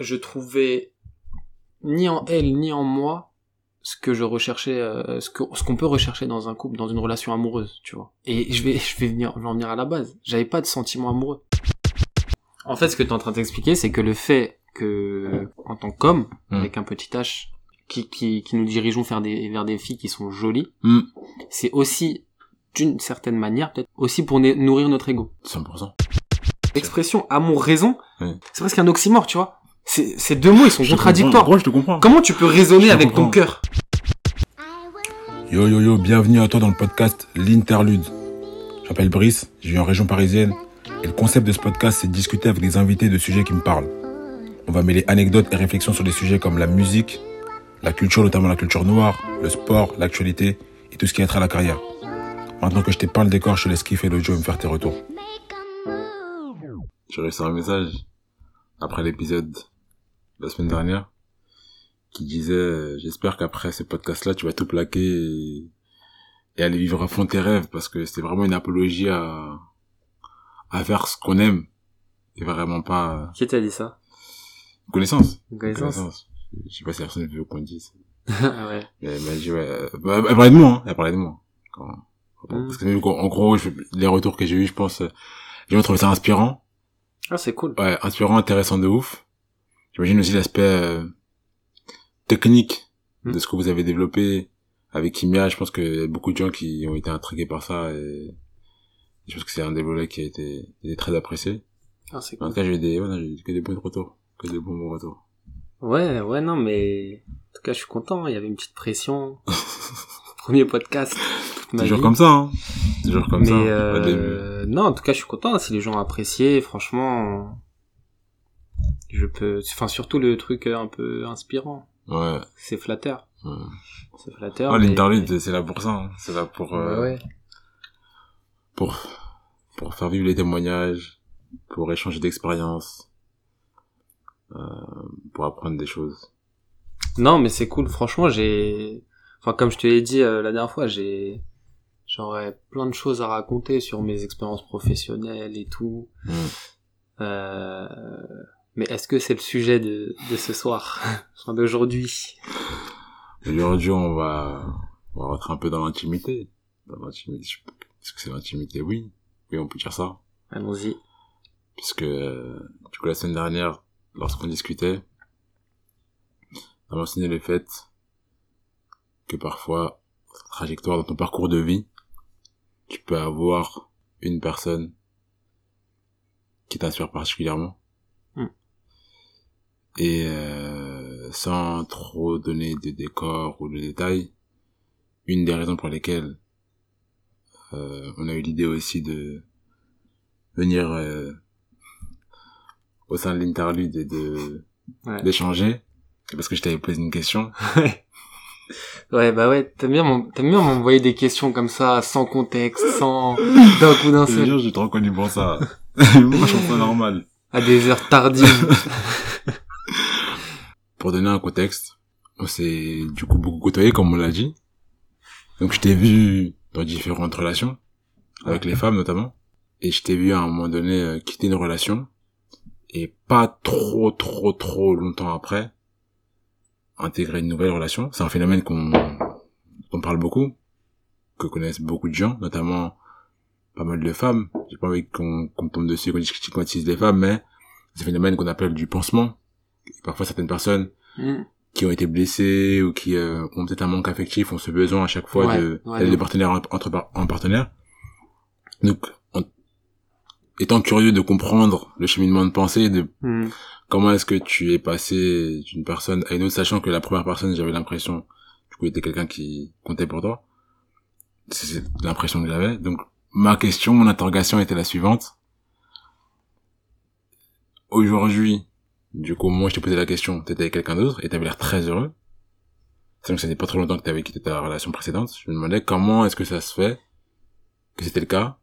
je trouvais ni en elle ni en moi ce que je recherchais, euh, ce que ce qu'on peut rechercher dans un couple, dans une relation amoureuse, tu vois. Et je vais je vais venir en venir à la base. J'avais pas de sentiment amoureux. En fait, ce que tu es en train d'expliquer, c'est que le fait que en tant qu'homme Mm. avec un petit H qui, qui qui nous dirigeons vers des vers des filles qui sont jolies, Hmm. c'est aussi d'une certaine manière peut-être aussi pour nourrir notre ego. 100%. L'expression amour-raison, Ouais. c'est presque un oxymore, tu vois. C'est, ces deux mots, ils sont Je contradictoires. comprends. Gros, je te comprends. Comment tu peux raisonner Je avec ton cœur Yo yo yo, bienvenue à toi dans le podcast L'Interlude. Je m'appelle Brice, je vis en région parisienne et le concept de ce podcast c'est de discuter avec des invités de sujets qui me parlent. On va mêler anecdotes et réflexions sur des sujets comme la musique, la culture, notamment la culture noire, le sport, l'actualité et tout ce qui a trait à la carrière. Maintenant que je t'ai peint le décor, je te laisse kiffer l'audio et me faire tes retours. J'ai reçu un message après l'épisode de la semaine dernière qui disait euh, j'espère qu'après ce podcast là tu vas tout plaquer et, et aller vivre à fond tes rêves parce que c'était vraiment une apologie à à faire ce qu'on aime et vraiment pas euh, Qui t'a dit ça? connaissance Connaissance. je sais pas si personne veut qu'on dise Ah ouais. mais elle m'a dit ouais euh, bah, elle parlait de moi hein, elle parlait de moi Quand- Mm. parce que même en gros je- les retours que j'ai eu je pense euh, les gens trouvaient ça inspirant Ah, c'est cool. ouais, inspirant, intéressant de ouf. J'imagine aussi l'aspect euh, technique Mm. de ce que vous avez développé avec Kimia. Je pense qu'il y a beaucoup de gens qui ont été intrigués par ça et je pense que c'est un des volets qui a été, qui très apprécié. Ah, c'est En cool. tout cas, j'ai eu des, ouais, j'ai que des bons retours, que des bons bons retours. Ouais, ouais, non, mais en tout cas, je suis content. Il y avait une petite pression. Premier podcast. Toujours comme ça, hein. Toujours comme mais ça. euh, non, en tout cas, je suis content si les gens ont apprécié. Franchement, je peux. Enfin, surtout le truc euh, un peu inspirant. Ouais. C'est flatteur. ouais. C'est flatteur. Mais- l'interlude, c'est là pour ça. hein. C'est là pour, euh, Ouais, ouais. pour, pour faire vivre les témoignages, pour échanger d'expériences, euh, pour apprendre des choses. Non, mais c'est cool. Franchement, j'ai. Enfin, comme je te l'ai dit euh, la dernière fois, j'ai. J'aurais plein de choses à raconter sur mes expériences professionnelles et tout. Euh... Mais est-ce que c'est le sujet de, de ce soir, enfin d'aujourd'hui Aujourd'hui, on va, on va rentrer un peu dans l'intimité. Dans l'intimité. Est-ce que c'est l'intimité? Oui. Oui, on peut dire ça. Allons-y. Puisque, du coup, la semaine dernière, lorsqu'on discutait, on a mentionné le fait que parfois, trajectoire dans ton parcours de vie, tu peux avoir une personne qui t'inspire particulièrement. Et euh, sans trop donner de décors ou de détails, une des raisons pour lesquelles euh, on a eu l'idée aussi de venir euh, au sein de l'interlude et de Ouais. d'échanger, parce que je t'avais posé une question. Ouais, bah ouais, t'aimes bien, m'envoyer des questions comme ça, sans contexte, sans d'un coup d'un Je te seul, j'ai trop reconnu pour ça. Moi, je trouve ça normal. à des heures tardives. Pour donner un contexte, on s'est du coup beaucoup côtoyé, comme on l'a dit. Donc, je t'ai vu dans différentes relations, avec les femmes notamment. Et je t'ai vu à un moment donné euh, quitter une relation. Et pas trop, trop, trop longtemps après, intégrer une nouvelle relation. C'est un phénomène qu'on qu'on parle beaucoup, que connaissent beaucoup de gens, notamment pas mal de femmes. J'ai pas envie qu'on me tombe dessus, qu'on stigmatise les femmes, mais c'est un phénomène qu'on appelle du pansement. Parfois, certaines personnes Mm. qui ont été blessés ou qui euh, ont peut-être un manque affectif ont ce besoin à chaque fois Ouais, de ouais, d'aller de partenaire en- entre par- en partenaire. Donc, en étant curieux de comprendre le cheminement de pensée, de Mm. comment est-ce que tu es passé d'une personne à une autre, sachant que la première personne, j'avais l'impression, du coup, était quelqu'un qui comptait pour toi. C'est l'impression que j'avais. Donc, ma question, mon interrogation était la suivante. Aujourd'hui, du coup, moi, je t'ai posé la question, t'étais avec quelqu'un d'autre et t'avais l'air très heureux. Sachant que ça n'est pas trop longtemps que t'avais quitté ta relation précédente. Je me demandais comment est-ce que ça se fait que c'était le cas.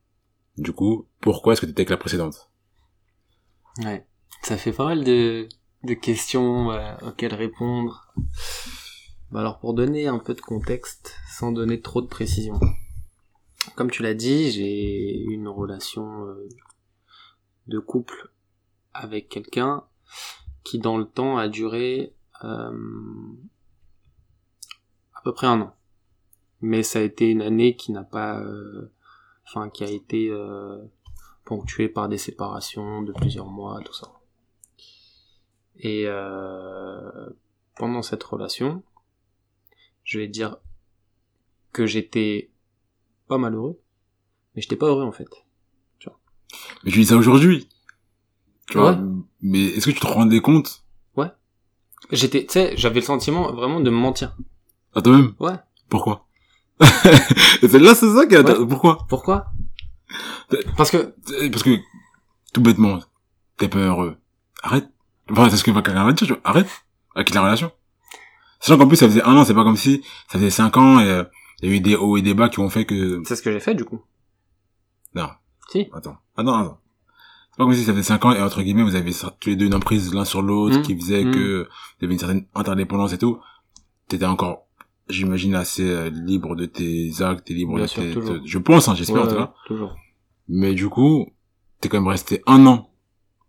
Du coup, pourquoi est-ce que t'étais avec la précédente? Ouais. Ça fait pas mal de, de questions euh, auxquelles répondre. Bah alors pour donner un peu de contexte, sans donner trop de précision. Comme tu l'as dit, j'ai une relation euh, de couple avec quelqu'un qui dans le temps a duré euh, à peu près un an. Mais ça a été une année qui n'a pas, euh, enfin qui a été euh, ponctuée par des séparations de plusieurs mois, tout ça. Et euh, pendant cette relation, je vais dire que j'étais pas malheureux, mais j'étais pas heureux en fait. Mais tu dis ça aujourd'hui. Tu vois. Mais est-ce que tu te rendais compte? Ouais. J'étais, tu sais, j'avais le sentiment vraiment de me mentir. À toi-même Ouais. Pourquoi? Et celle-là, c'est ça qui est Ouais. Pourquoi? Pourquoi? Parce que Parce que, tout bêtement, t'es pas heureux. Arrête. Enfin, c'est ce que va quelqu'un va dire, tu vois. Arrête. Avec la relation. Sachant qu'en plus, ça faisait un an, c'est pas comme si ça faisait cinq ans et euh, il y a eu des hauts et des bas qui ont fait que... c'est ce que j'ai fait du coup. Non. Si. Attends. Attends, attends. Comme si ça faisait cinq ans et entre guillemets, vous avez tous les deux une emprise l'un sur l'autre Mm. qui faisait Mm. que vous avez une certaine interdépendance et tout. T'étais encore, j'imagine, assez euh, libre de tes actes et libre Bien de sûr, tes... toujours. Je pense, hein, j'espère en Ouais, tout cas. toujours. Mais du coup, t'es quand même resté un an.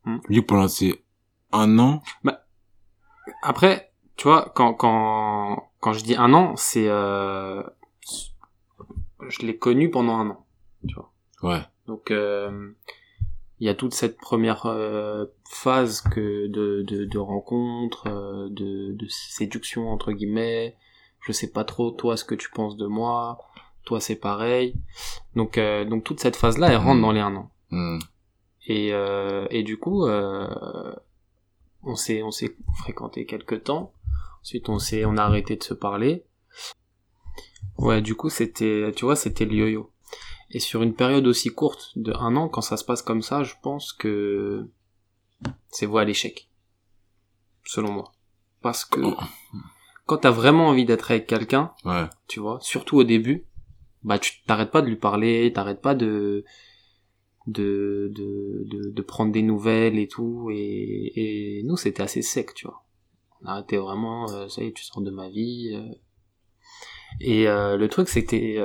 Mm. Dis que pendant ces un an, Après, tu vois, quand quand quand je dis un an, c'est euh, je l'ai connu pendant un an. Tu vois. ouais. Donc euh, il y a toute cette première euh, phase que de de, de rencontre, euh, de de séduction entre guillemets. Je sais pas trop toi ce que tu penses de moi. Toi c'est pareil. Donc euh, donc toute cette phase là elle rentre Mm. dans les un an. Mm. Et, euh, et du coup, euh, on s'est on s'est fréquenté quelques temps. Ensuite, on s'est on a arrêté de se parler. Ouais, du coup, c'était tu vois, c'était le yo-yo. Et sur une période aussi courte de un an, quand ça se passe comme ça, je pense que c'est voie à l'échec, selon moi. Parce que Oh. quand t'as vraiment envie d'être avec quelqu'un, Ouais. tu vois, surtout au début, bah tu t'arrêtes pas de lui parler, t'arrêtes pas de de, de de de prendre des nouvelles et tout et et nous c'était assez sec, tu vois. On arrêtait vraiment euh, ça y est, tu sors de ma vie euh. et euh, le truc c'était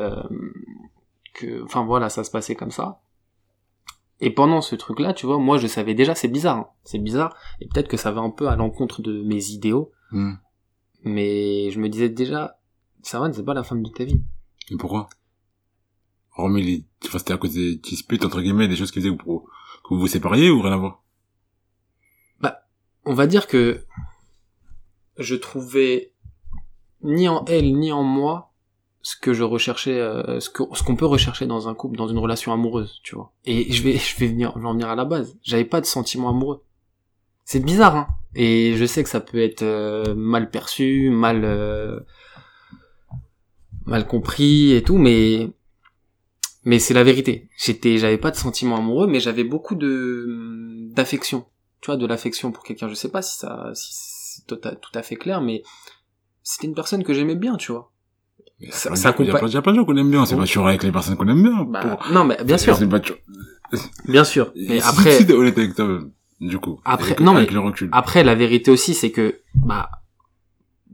que enfin voilà, ça se passait comme ça. Et pendant ce truc-là, tu vois, moi je savais déjà, c'est bizarre, hein, c'est bizarre, et peut-être que ça va un peu à l'encontre de mes idéaux, Mm. mais je me disais déjà, Sarah, c'est pas la femme de ta vie. Et pourquoi? Hormis les... Enfin, c'était à cause des disputes, entre guillemets, des choses qui faisaient que vous, vous vous sépariez ou rien à voir? On va dire que je trouvais ni en elle ni en moi ce que je recherchais, euh, ce que ce qu'on peut rechercher dans un couple, dans une relation amoureuse, tu vois. Et je vais je vais venir, je en venir à la base. J'avais pas de sentiments amoureux. C'est bizarre, hein. Et je sais que ça peut être euh, mal perçu, mal euh, mal compris et tout, mais mais c'est la vérité. J'étais, j'avais pas de sentiments amoureux, mais j'avais beaucoup de d'affection. Tu vois, de l'affection pour quelqu'un. Je sais pas si ça, si c'est tout à, tout à fait clair, mais c'était une personne que j'aimais bien, tu vois. Mais Ça- il y a ça plein de- il y a plein- gens qu'on aime bien, c'est pas toujours avec les personnes qu'on aime bien. Bah, Pour- non, mais bien sûr, pas bien sûr. Mais si- après, Si t'es honnête avec toi-même, du coup. Après- avec, non, mais- avec le recul. Après, la vérité aussi, c'est que, bah,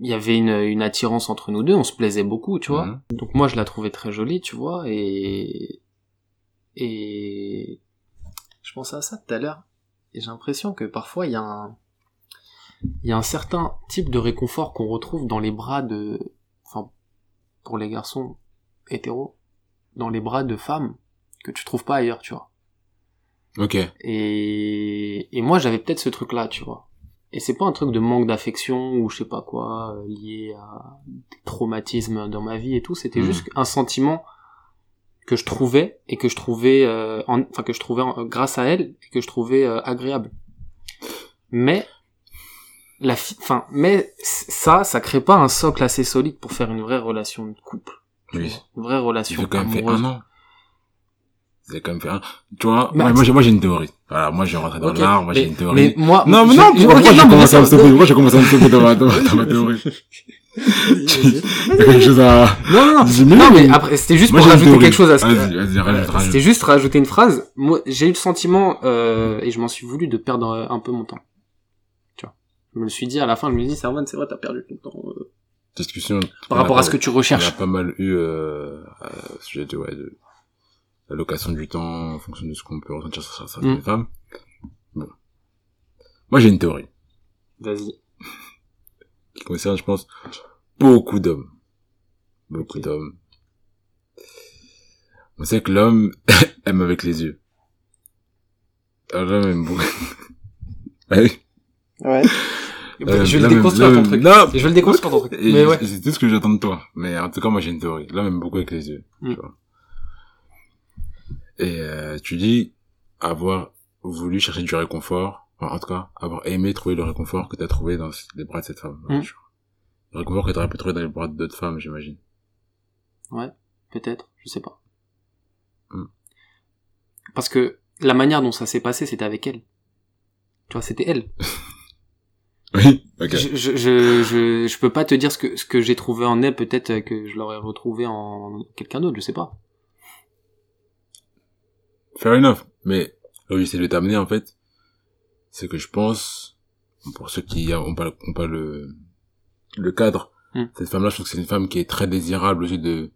il y avait une, une attirance entre nous deux, on se plaisait beaucoup, tu vois. Mhm. Donc moi, je la trouvais très jolie, tu vois, et, et, je pensais à ça tout à l'heure, et j'ai l'impression que parfois, il y a un, il y a un certain type de réconfort qu'on retrouve dans les bras de, pour les garçons hétéros, dans les bras de femmes, que tu trouves pas ailleurs, tu vois. Ok. Et, et moi, j'avais peut-être ce truc-là, tu vois. Et c'est pas un truc de manque d'affection ou je sais pas quoi, euh, lié à des traumatismes dans ma vie et tout. C'était Mhm. juste un sentiment que je trouvais et que je trouvais, euh, en- enfin que je trouvais en- grâce à elle et que je trouvais euh, agréable. Mais la, fi- enfin, mais ça, ça crée pas un socle assez solide pour faire une vraie relation de couple. Oui. Une vraie relation a quand même fait un an. Il a quand même fait un, tu vois, Bah, moi, moi, j'ai, moi, j'ai une théorie. Voilà, moi, j'ai rentré dans Ok, l'art, moi, j'ai mais- une théorie. Mais moi, Non, mais non, pourquoi, j'ai mais commencé à me stopper, pourquoi j'ai commencé à me stopper dans ma, dans, dans ma théorie? Quelque chose à, Non, non, non. Dis- Non, mais après, c'était juste Moi, pour rajouter quelque chose à ce Vas-y, vas-y, rajoute, rajoute. C'était juste rajouter une phrase. Moi, j'ai eu le sentiment, euh, et je m'en suis voulu de perdre euh, un peu mon temps. Je me le suis dit à la fin, je me dit, Servan, c'est vrai, t'as perdu ton temps, euh, discussion. par rapport à ce que tu On a recherches. pas mal eu, euh, à ce sujet de, ouais, de la location du temps en fonction de ce qu'on peut ressentir sur certaines Mm. femmes. Bon. Moi, j'ai une théorie. Vas-y. qui concerne, je pense, beaucoup d'hommes. Beaucoup d'hommes. On sait que l'homme aime avec les yeux. Alors, L'homme aime beaucoup. Ah oui. Ouais. Euh, je vais le déconstruire ton truc. Non, Je vais le déconstruire ton truc. Et Mais ouais. C'est tout ce que j'attends de toi. Mais en tout cas, moi, j'ai une théorie. L'homme aime beaucoup avec les yeux. Mm. Tu vois. Et euh, tu dis avoir voulu chercher du réconfort. Enfin, en tout cas, avoir aimé trouver le réconfort que tu as trouvé dans les bras de cette femme. Mm. tu vois. Le réconfort que tu aurais pu trouver dans les bras d'autres femmes, j'imagine. Ouais, peut-être, je sais pas. Hmm. Parce que la manière dont ça s'est passé, c'était avec elle. Tu vois, c'était elle. Oui, ok. Je, je, je, je, je peux pas te dire ce que, ce que j'ai trouvé en elle, peut-être que je l'aurais retrouvé en quelqu'un d'autre, je sais pas. Fair enough. Mais là où j'essaie de t'amener, en fait, c'est que je pense, pour ceux qui ont pas, ont pas le, le cadre, Hmm. cette femme-là, je trouve que c'est une femme qui est très désirable aux yeux de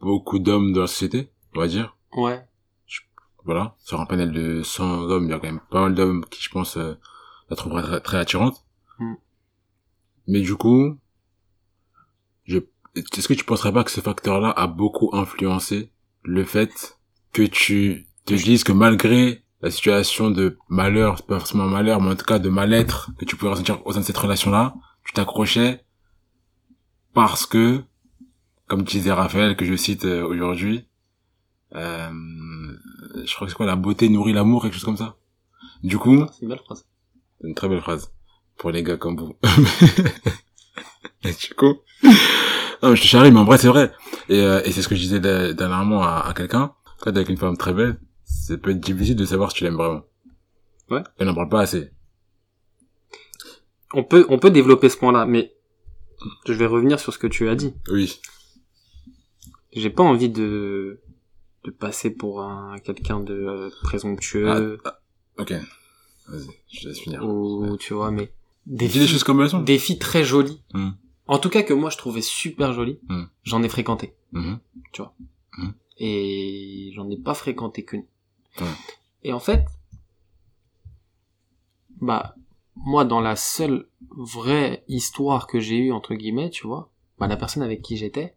beaucoup d'hommes de la société, on va dire. Ouais. Voilà. Sur un panel de 100 hommes, il y a quand même pas mal d'hommes qui, je pense, euh, la très, très attirante. Hmm. Mais du coup, je, est-ce que tu penserais pas que ce facteur-là a beaucoup influencé le fait que tu te dises que malgré la situation de malheur, pas forcément malheur, mais en tout cas de mal-être que tu pouvais ressentir au sein de cette relation-là, tu t'accrochais parce que, comme disait Raphaël, que je cite euh, aujourd'hui, euh, je crois que c'est quoi, la beauté nourrit l'amour, quelque chose comme ça. Du coup, C'est une belle phrase. C'est une très belle phrase pour les gars comme vous. et du coup, non, mais je te charrie, mais en vrai, c'est vrai. Et, euh, et c'est ce que je disais dernièrement à, à quelqu'un. Quand t'es avec une femme très belle, ça peut être difficile de savoir si tu l'aimes vraiment. Ouais. Elle n'en parle pas assez. On peut, on peut développer ce point-là, mais je vais revenir sur ce que tu as dit. Oui. J'ai pas envie de, de passer pour un, quelqu'un de euh, présomptueux, Ah, Ok. Vas-y, je te laisse finir. ou, tu vois, mais des Dis des filles, choses comme elles sont. des filles très jolies. Hmm. En tout cas, que moi je trouvais super jolies. Hmm. J'en ai fréquenté. Mhm. Et j'en ai pas fréquenté qu'une. Et en fait, bah, moi, dans la seule vraie histoire que j'ai eue, entre guillemets, tu vois, bah, la personne avec qui j'étais,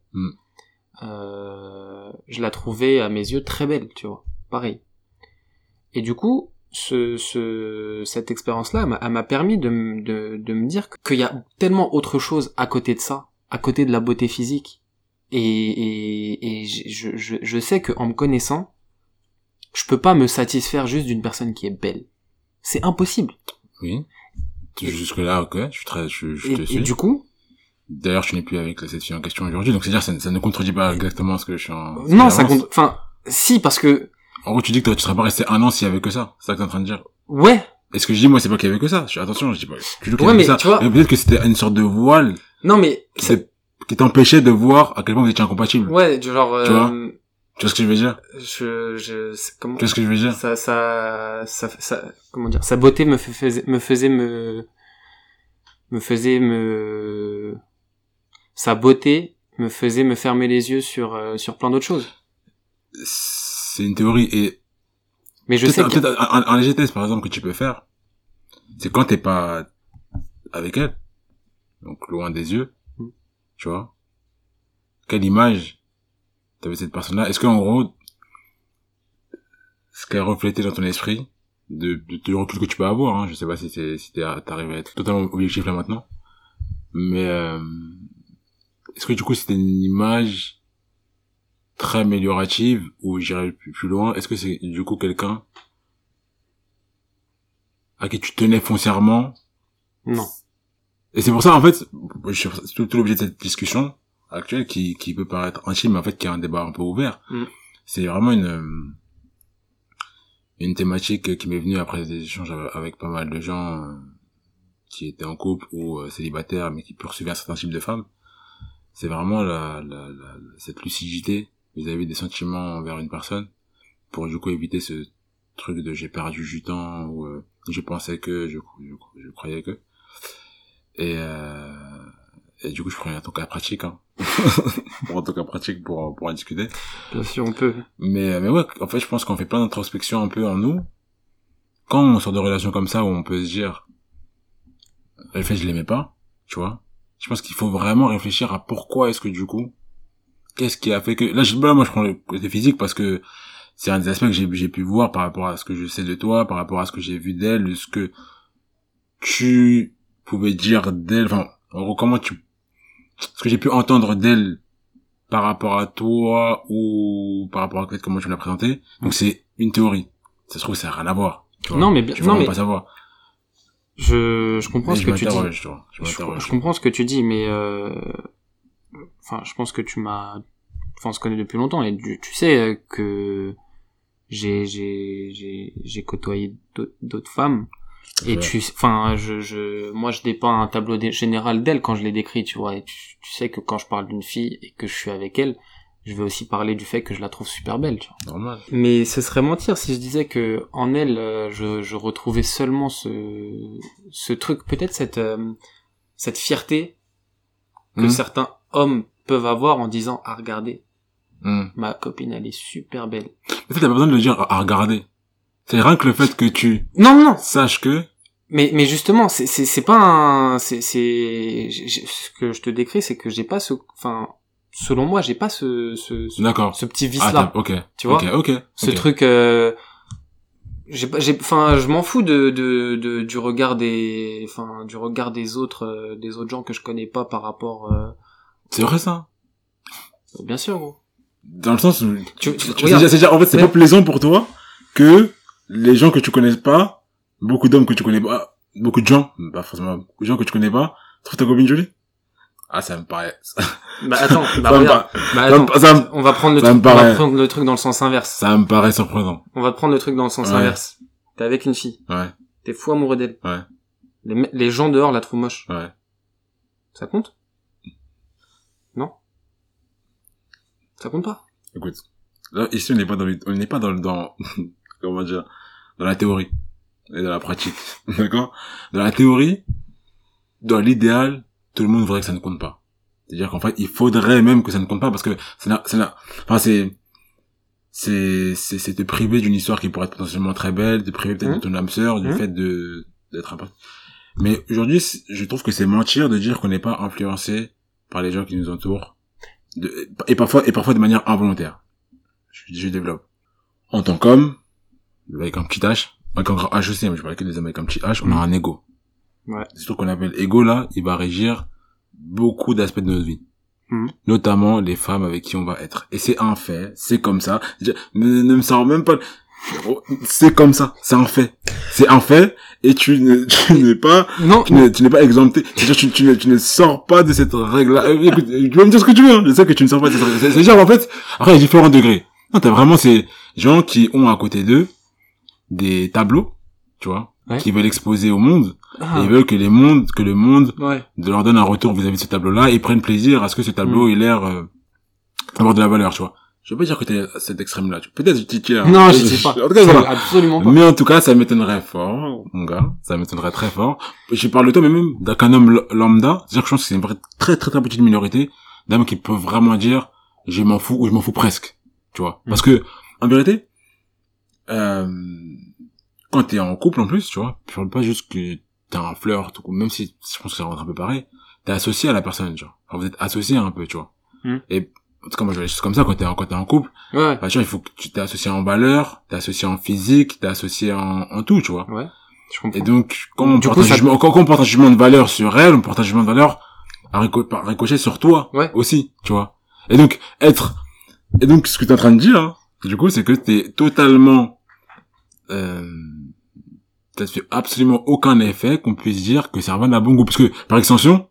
euh, je la trouvais à mes yeux très belle, tu vois. Pareil. Et du coup, ce, ce, cette expérience-là, m'a- permis de, de, de me dire qu'il y a tellement autre chose à côté de ça, à côté de la beauté physique. Et, et, et je, je, je sais que en me connaissant, je peux pas me satisfaire juste d'une personne qui est belle. C'est impossible. Oui. Jusque là, ok, je suis très, je, je Et, te et suis. du coup, D'ailleurs, je n'ai plus avec cette fille en question aujourd'hui, donc c'est-à-dire, ça, ça ne contredit pas exactement ce que je suis en... non, ça compte. Enfin, si parce que En gros, tu dis que toi, tu serais pas resté un an s'il y avait que ça. C'est ça que t'es en train de dire. ouais, Et ce que je dis, moi, c'est pas qu'il y avait que ça. Je, attention, je dis pas, y Ouais, mais que ça. tu vois- Mais peut-être que c'était une sorte de voile non mais qui c'est- qui t'empêchait de voir à quel point vous étiez incompatibles. ouais, du genre, Tu vois euh, Tu vois ce que je veux dire? je, je, comment Tu vois ce que je veux dire? ça, ça, ça, ça, comment dire, sa beauté me faisait, me faisait me, me faisait me, sa beauté me faisait me fermer les yeux sur, euh, sur plein d'autres choses. C'est une théorie et Mais je sais que, un, un, un léger test, par exemple, que tu peux faire. C'est quand t'es pas avec elle. Donc, loin des yeux. Mm. Tu vois? Quelle image t'avais cette personne-là? Est-ce qu'en gros, ce qu'elle reflétait dans ton esprit, de, de, du recul que tu peux avoir, hein, je sais pas si c'est, si t'es- t'arrives à être totalement objectif là maintenant, mais euh, est-ce que du coup c'était une image très améliorative ou j'irais plus, loin Est-ce que c'est du coup quelqu'un à qui tu tenais foncièrement? Non. Et c'est pour ça en fait, c'est tout, tout l'objet de cette discussion actuelle qui, qui peut paraître intime, mais en fait qui est un débat un peu ouvert. Mm. C'est vraiment une une thématique qui m'est venue après des échanges avec, avec pas mal de gens euh, qui étaient en couple ou euh, célibataires mais qui poursuivaient un certain type de femmes. C'est vraiment la, la, la- cette lucidité vis-à-vis des sentiments envers une personne pour du coup éviter ce truc de j'ai perdu du temps ou euh, je pensais que je, je, je croyais que et euh, et du coup je prends ton cas pratique hein pour ton cas pratique pour pour en discuter Bien sûr, on peut. mais, mais ouais, en fait, je pense qu'on fait plein d'introspection un peu en nous. Quand on sort de relations comme ça, où on peut se dire, le fait je l'aimais pas, tu vois. Je pense qu'il faut vraiment réfléchir à pourquoi est-ce que du coup, qu'est-ce qui a fait que, là, je, là, moi, je prends le côté physique parce que c'est un des aspects que j'ai, j'ai pu voir par rapport à ce que je sais de toi, par rapport à ce que j'ai vu d'elle, de ce que tu pouvais dire d'elle, enfin, en gros, comment tu, ce que j'ai pu entendre d'elle par rapport à toi ou par rapport à comment tu l'as présenté. Donc c'est une théorie. Ça se trouve, ça n'a rien à voir. Tu vois. Non, mais bien, non, mais pas savoir. je, je comprends Mais ce je que tu dis. Je je comprends ce que tu dis, mais euh... enfin, je pense que tu m'as, enfin, on se connaît depuis longtemps et tu, tu sais euh, que j'ai j'ai j'ai j'ai côtoyé d'autres- femmes et Ouais. tu, enfin, je je moi je dépeins un tableau général d'elle quand je les décris, tu vois. Et tu, tu sais que quand je parle d'une fille et que je suis avec elle, je vais aussi parler du fait que je la trouve super belle, tu vois. Normal. Mais ce serait mentir si je disais que en elle, euh, je, je retrouvais seulement ce, ce truc, peut-être cette, euh, cette fierté que Mhm. certains hommes peuvent avoir en disant ah regardez Hmm. ma copine elle est super belle. Mais ça, t'as pas besoin de le dire à, à regarder. C'est rien que le fait que tu Non non non. saches que, Mais mais justement c'est c'est c'est pas un c'est c'est ce que je te décris c'est que j'ai pas ce enfin selon moi j'ai pas ce ce ce, d'accord. ce petit vice Ah, là t'as- ok. tu vois Ok, ok. ce truc euh, j'ai pas j'ai enfin je m'en fous de, de de du regard des enfin du regard des autres euh, des autres gens que je connais pas par rapport euh, C'est vrai ça. bien sûr gros. Dans le sens où, tu, tu- tu- regarde, c'est-à-dire, en fait, c'est pas plaisant pour toi que les gens que tu connais pas, beaucoup d'hommes que tu connais pas, beaucoup de gens, pas forcément, beaucoup de gens que tu connais pas, trouvent ta copine jolie. Ah, ça me paraît, bah attends bah regarde. bah attends ça me- on va prendre le ça truc me on va paraît- prendre le truc dans le sens inverse. Ça me paraît surprenant. on va prendre le truc dans le sens Ouais. inverse. T'es avec une fille. Ouais, t'es fou amoureux d'elle. Ouais, les, les gens dehors la trouvent moche. Ouais. ça compte non ça compte pas Écoute, là, ici, on n'est pas dans, on n'est pas dans, dans, comment dire, dans la théorie et dans la pratique. D'accord? Dans la théorie, dans l'idéal, tout le monde voudrait que ça ne compte pas. C'est-à-dire qu'en fait, il faudrait même que ça ne compte pas parce que c'est là, c'est là, enfin, c'est, c'est, c'est, c'est te priver d'une histoire qui pourrait être potentiellement très belle, te priver peut-être de ton âme sœur, du Mhm. fait de, d'être un peu- Mais aujourd'hui, je trouve que c'est mentir de dire qu'on n'est pas influencé par les gens qui nous entourent. De- et parfois, et parfois de manière involontaire. Je, je développe. En tant qu'homme, avec un petit H, avec un grand H aussi, mais je parle que des hommes avec un petit H, on a un ego. Ouais. C'est ce qu'on appelle ego là, il va régir beaucoup d'aspects de notre vie. Mhm. Notamment les femmes avec qui on va être. Et c'est un fait, c'est comme ça. Je- ne, ne me sors même pas. C'est comme ça, c'est un fait. C'est un fait, et tu ne- tu n'es pas non tu n'es, tu n'es pas exempté. C'est-à-dire, tu, tu, ne, tu ne sors pas de cette règle-là. Euh, écoute, tu peux me dire ce que tu veux, hein. Je sais que tu ne sors pas de cette règle. C'est- C'est-à-dire, en fait, après, il y a différents degrés. Non, t'as vraiment ces gens qui ont à côté d'eux des tableaux, tu vois, Ouais. qui veulent exposer au monde. Ah, Et ils veulent que les mondes, que le monde ouais leur donne un retour vis-à-vis de ce tableau-là. Et prennent plaisir à ce que ce tableau Mm. ait l'air, euh, avoir de la valeur, tu vois. Je veux pas dire que t'es à cet extrême-là. tu- Peut-être tu tu là. non je sais pas En tout cas, voilà. absolument pas Mais en tout cas, ça m'étonnerait fort, mon gars. Ça m'étonnerait très fort. Je parle de toi, mais même d'un qu'un homme lambda. C'est-à-dire que je pense que c'est une vraie, très, très, très petite minorité d'hommes qui peuvent vraiment dire, je m'en fous ou je m'en fous presque. Tu vois. Mm. Parce que, en vérité, euh, quand t'es en couple, en plus, tu vois, je parle pas juste que t'es un flirt, ou même si je pense que ça rentre un peu pareil, t'es associé à la personne, tu vois. Enfin, vous êtes associé un peu, tu vois. Mm. Et, en tout cas, moi, je vois les choses comme ça quand t'es en, quand t'es en couple. ouais Bah, tu vois, il faut que tu t'es associé en valeur, t'es associé en physique, t'es associé en, en tout, tu vois. ouais je comprends Et donc, quand on, Du porte coup, un ça- jugement, quand, on porte un jugement de valeur sur elle, on porte un jugement de valeur à par ricochet sur toi Ouais. aussi, tu vois. Et donc, être, et donc, ce que t'es en train de dire, hein, du coup, c'est que t'es totalement, euh, ça te fait absolument aucun effet qu'on puisse dire que Servan a bon goût. Parce que, par extension,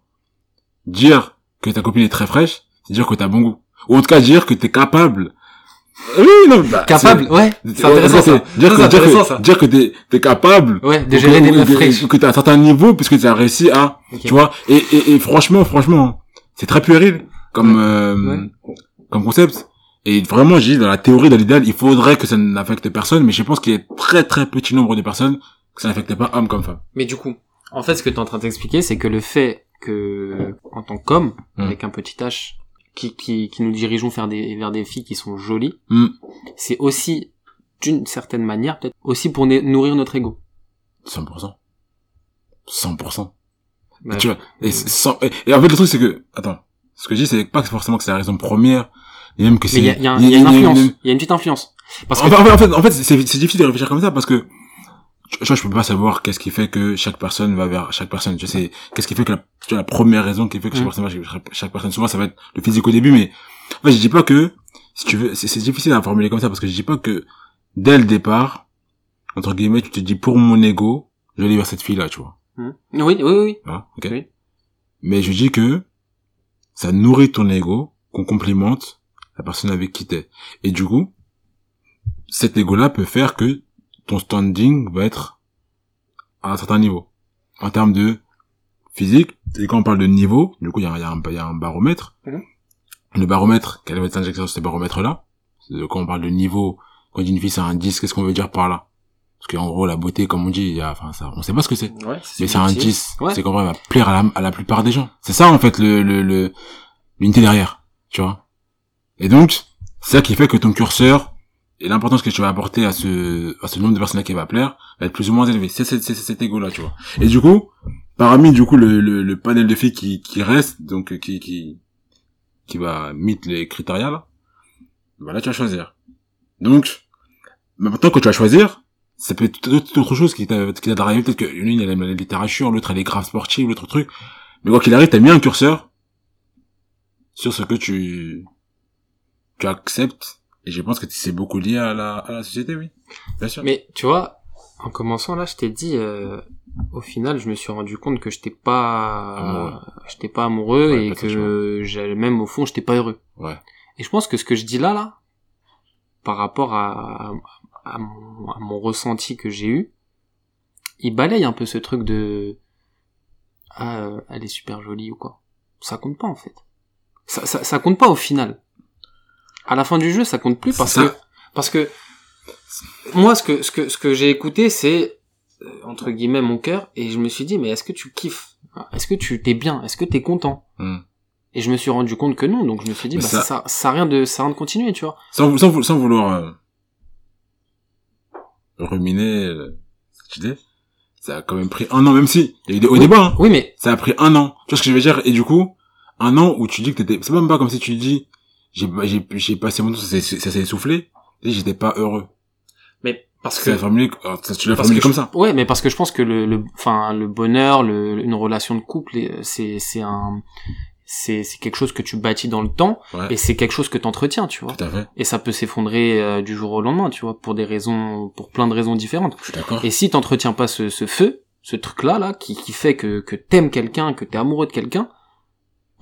dire que ta copine est très fraîche, c'est dire que t'as bon goût. Ou en tout cas, dire que t'es capable. Oui, non, bah, capable ouais. C'est- intéressant ça. Dire que, dire intéressant, que, ça. dire que t'es, t'es capable ouais de gérer des meufs fraîches. que t'as un certain niveau puisque tu as réussi à tu vois. Et, et, et franchement franchement c'est très puéril comme euh, comme concept. Et vraiment j'ai dans la théorie dans l'idéal il faudrait que ça n'affecte personne mais je pense qu'il y a très très petit nombre de personnes que ça n'affecte pas homme comme femme Mais du coup, en fait, ce que tu es en train d'expliquer, c'est que le fait que, en tant qu'homme, Mm. avec un petit H, qui, qui, qui nous dirigeons vers des, vers des filles qui sont jolies, Mm. c'est aussi, d'une certaine manière, peut-être aussi pour nourrir notre ego. 100% 100% Ouais. Tu vois. Et, sans, et, et en fait, le truc, c'est que, attends. Ce que je dis, c'est pas forcément que c'est la raison première, et même que c'est... Il y a, y a un- il y a une influence. Il y a une petite influence. Parce que En fait, en fait, en fait, c'est difficile de réfléchir comme ça parce que tu vois, je peux pas savoir qu'est-ce qui fait que chaque personne va vers chaque personne. Tu sais, qu'est-ce qui fait que la, tu vois, la première raison qui fait que chaque Mm. personne va chez chaque, personne. Souvent, ça va être le physique au début, mais en fait, je dis pas que si tu veux, c'est difficile à formuler comme ça parce que je dis pas que dès le départ, entre guillemets, tu te dis pour mon ego, je vais aller vers cette fille-là, tu vois. Hmm. Oui, oui, oui. Hein, ok. Oui. Mais je dis que ça nourrit ton ego, qu'on complimente la personne avec qui t'es. Et du coup, cet ego-là peut faire que ton standing va être à un certain niveau. En termes de physique, et quand on parle de niveau, du coup, il y a, il y a un, il y a un baromètre. Mhm. Le baromètre, quelle va être l'injection de ce baromètre-là? Quand on parle de niveau, quand on dit une fille c'est un 10, qu'est-ce qu'on veut dire par là? Parce qu'en gros, la beauté, comme on dit, y a, enfin, ça, on sait pas ce que c'est Ouais, mais c'est un subjectif. 10 Ouais. c'est qu'en vrai va plaire à la, à la plupart des gens c'est ça en fait le le le l'unité derrière tu vois? Et donc c'est ça qui fait que ton curseur et l'importance que tu vas apporter à ce à ce nombre de personnes qui va plaire va être plus ou moins élevé c'est c'est c'est cet ego là tu vois. Et du coup parmi du coup le le, le panel de filles qui qui reste donc qui qui qui va meet les critères là bah là tu vas choisir. Donc maintenant que tu vas choisir ça peut être tout tout autre chose qui t'a qui t'a peut-être que l'une elle aime la littérature l'autre elle est grave sportive l'autre truc. Mais quoi qu'il arrive t'as mis un curseur sur ce que tu tu acceptes et je pense que c'est beaucoup lié à la à la société oui bien sûr Mais tu vois, en commençant là, je t'ai dit, euh, au final, je me suis rendu compte que j'étais pas, Amoureux. j'étais pas amoureux Ouais, et que j'allais même au fond, j'étais pas heureux. ouais Et je pense que ce que je dis là, là, par rapport à, à, mon, à mon ressenti que j'ai eu, il balaye un peu ce truc de ah euh, elle est super jolie ou quoi. Ça compte pas en fait. Ça, ça, ça compte pas au final. À la fin du jeu, ça compte plus parce que parce que moi ce que ce que ce que j'ai écouté c'est euh, entre guillemets mon cœur et je me suis dit mais est-ce que tu kiffes? Est-ce que tu t'es bien? Est-ce que t'es content? Hmm. Et je me suis rendu compte que non, donc je me suis dit Mais bah ça- ça ça a rien de ça a rien de continuer, tu vois. sans sans, sans vouloir euh, ruminer euh, cette idée ça a quand même pris un an même si il y a eu des hauts Oui. débats hein. Oui, mais ça a pris un an. Tu vois ce que je veux dire? Et du coup, un an où tu dis que t'étais, c'est même pas comme si tu dis, j'ai, j'ai, j'ai passé mon temps, ça s'est, ça s'est essoufflé. Et j'étais pas heureux. mais parce que ça, tu l'as formulé comme je- ça. Ouais, mais parce que je pense que le, le, enfin, le bonheur, le, une relation de couple, euh, c'est, c'est un, c'est, c'est quelque chose que tu bâtis dans le temps, Ouais. et c'est quelque chose que t'entretiens, tu vois. Tout à fait. Et ça peut s'effondrer euh, du jour au lendemain, tu vois, pour des raisons, pour plein de raisons différentes. Je suis d'accord. Et si t'entretiens pas ce, ce feu, ce truc-là, là, qui, qui fait que, que t'aimes quelqu'un, que t'es amoureux de quelqu'un,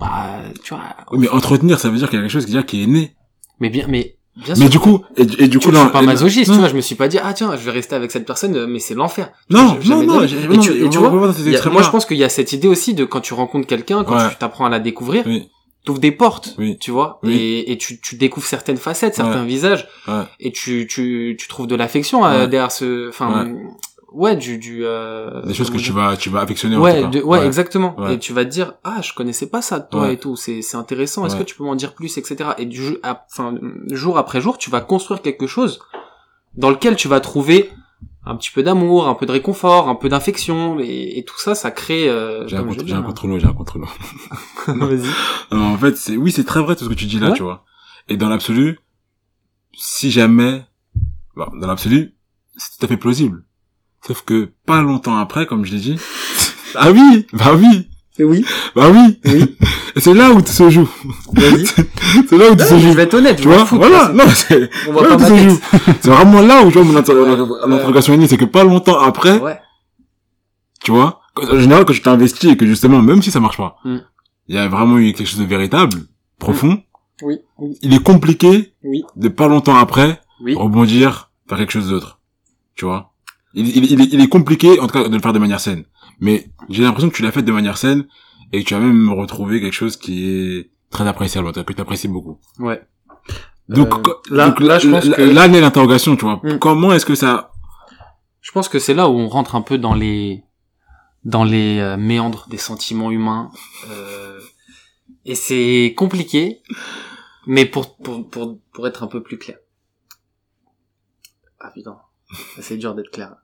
bah, tu vois. Oui, mais entretenir, ça veut dire qu'il y a quelque chose déjà qui est né. Mais bien, mais, bien Mais sûr. du coup, et, et du coup, je suis pas masochiste, tu vois, je me suis pas dit, ah tiens, je vais rester avec cette personne, euh, mais c'est l'enfer. Non, non, non, Et tu, et vois, a- moi je pense qu'il y a cette idée aussi de quand tu rencontres quelqu'un, quand Ouais. tu t'apprends à la découvrir, Oui, t'ouvres des portes, Oui. tu vois, Oui. et, et tu, tu découvres certaines facettes, certains Ouais. visages, ouais. et tu, tu, tu trouves de l'affection euh, derrière ce, enfin, ouais, du, du, euh, Des choses que comment tu dire vas, tu vas affectionner en Ouais, tout cas. de- ouais, exactement. Ouais. Et tu vas te dire, ah, je connaissais pas ça de toi Ouais. et tout. C'est, c'est intéressant. Est-ce Ouais. que tu peux m'en dire plus, etc. Et du enfin, jour après jour, tu vas construire quelque chose dans lequel tu vas trouver un petit peu d'amour, un peu de réconfort, un peu d'affection, et, et tout ça, ça crée. Euh, J'ai un, contre, j'ai un hein. contre l'eau, j'ai un. Vas-y. En fait, c'est, oui, c'est très vrai tout ce que tu dis là, Ouais. tu vois. Et dans l'absolu, si jamais, bon, dans l'absolu, c'est tout à fait plausible. Sauf que pas longtemps après, comme je l'ai dit, ah oui, bah oui, Oui. bah oui, c'est là où tout se joue. Vas-y. C'est là où tout se je joue. vais être honnête. Tu je m'en vois, voilà, non, c'est, façon. On c'est va là où pas tout ma se tête. joue. C'est vraiment là où je vois mon inter- mon interrogation c'est que pas longtemps après, Ouais. tu vois, en général, quand tu t'investis et que justement, même si ça marche pas, Mm. il y a vraiment eu quelque chose de véritable, profond, Oui. Oui. il est compliqué Oui. de pas longtemps après Oui. rebondir vers quelque chose d'autre. Tu vois il, il, il, est, il est compliqué, en tout cas, de le faire de manière saine. Mais j'ai l'impression que tu l'as fait de manière saine et que tu as même retrouvé quelque chose qui est très appréciable, en tout cas, que tu apprécies beaucoup. Ouais. Donc, Euh, là- donc là, je pense là, que- là naît l'interrogation, tu vois. Mm. Comment est-ce que ça... Je pense que c'est là où on rentre un peu dans les dans les euh, méandres des sentiments humains euh, et c'est compliqué mais pour pour pour pour être un peu plus clair. Ah putain, c'est dur d'être clair.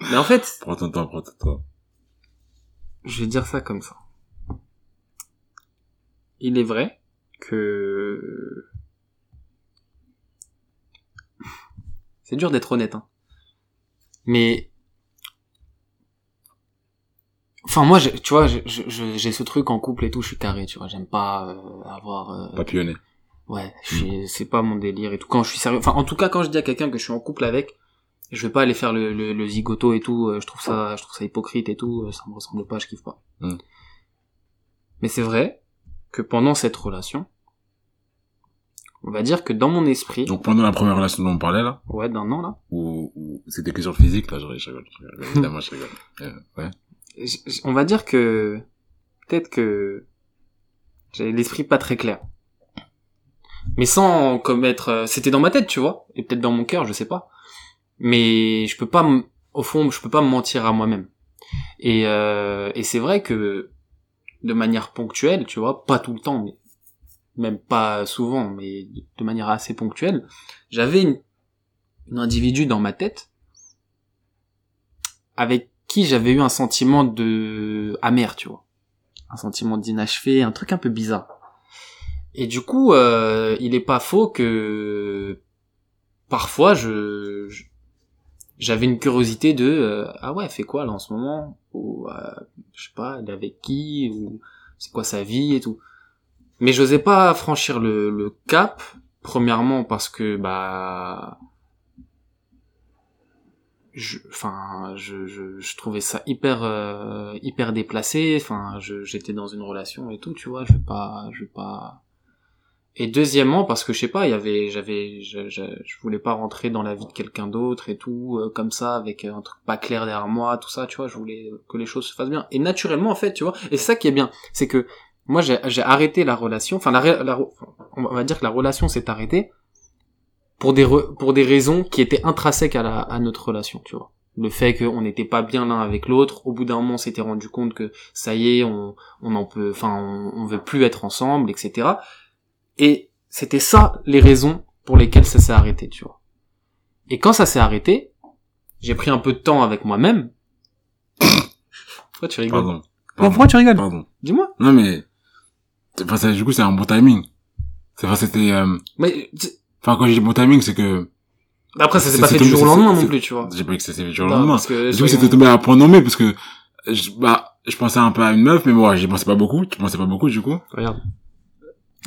Mais en fait, Prends ton temps, prends ton temps. je vais dire ça comme ça. Il est vrai que c'est dur d'être honnête, hein. Mais Enfin moi, tu vois, j'ai ce truc en couple et tout, je suis carré, tu vois, j'aime pas euh, avoir. euh, Papillonné. Ouais, suis- c'est pas mon délire et tout. Quand je suis sérieux, enfin en tout cas quand je dis à quelqu'un que je suis en couple avec, je vais pas aller faire le, le, le zigoto et tout. euh, Je trouve ça, je trouve ça hypocrite et tout. euh, Ça me ressemble pas, je kiffe pas. Mm. Mais c'est vrai que pendant cette relation, on va dire que dans mon esprit, Donc pendant la première relation dont on parlait là, ouais, d'un an là, ou, ou c'était que sur le physique, là je, je rigole, je rigole, évidemment je rigole. Euh, ouais. on va dire que peut-être que j'avais l'esprit pas très clair. Mais sans commettre, euh, c'était dans ma tête, tu vois, et peut-être dans mon cœur, je sais pas. Mais je peux pas, au fond, je peux pas me mentir à moi-même. Et, euh, et c'est vrai que de manière ponctuelle, tu vois, pas tout le temps, mais même pas souvent, mais de de manière assez ponctuelle, j'avais une, une individu dans ma tête avec qui j'avais eu un sentiment de amer, tu vois. Un sentiment d'inachevé, un truc un peu bizarre. Et du coup, euh, il est pas faux que parfois je j'avais une curiosité de euh, ah ouais, elle fait quoi là en ce moment? Ou euh, je sais pas, elle est avec qui? Ou c'est quoi sa vie et tout. Mais j'osais pas franchir le, le cap premièrement parce que bah je enfin je, je, je trouvais ça hyper euh, hyper déplacé. Enfin j'étais dans une relation et tout tu vois. Je vais pas je vais pas et deuxièmement parce que je sais pas il y avait j'avais je, je, je voulais pas rentrer dans la vie de quelqu'un d'autre et tout euh, comme ça avec un truc pas clair derrière moi tout ça tu vois je voulais que les choses se fassent bien. Et naturellement en fait tu vois et c'est ça qui est bien c'est que moi j'ai arrêté la relation enfin la, la on va dire que la relation s'est arrêtée pour des re- pour des raisons qui étaient intrinsèques à la à notre relation tu vois. Le fait qu'on n'était pas bien l'un avec l'autre au bout d'un moment on s'était rendu compte que ça y est on on en peut enfin on veut plus être ensemble etc et c'était ça les raisons pour lesquelles ça s'est arrêté tu vois et quand ça s'est arrêté j'ai pris un peu de temps avec moi-même pourquoi tu rigoles Pardon. pourquoi tu rigoles Pardon. dis-moi Non mais, enfin, ça, du coup c'est un bon timing. C'est, enfin, c'était, euh, mais tu- enfin quand je dis bon timing c'est que, après ça s'est C'est- pas fait du jour au lendemain non plus tu vois j'ai pas dit que ça s'est fait du jour au lendemain. que Du coup c'était tombé à point nommé parce que, je, bah, je pensais un peu à une meuf mais moi j'y pensais pas beaucoup, tu pensais pas beaucoup du coup. Regarde.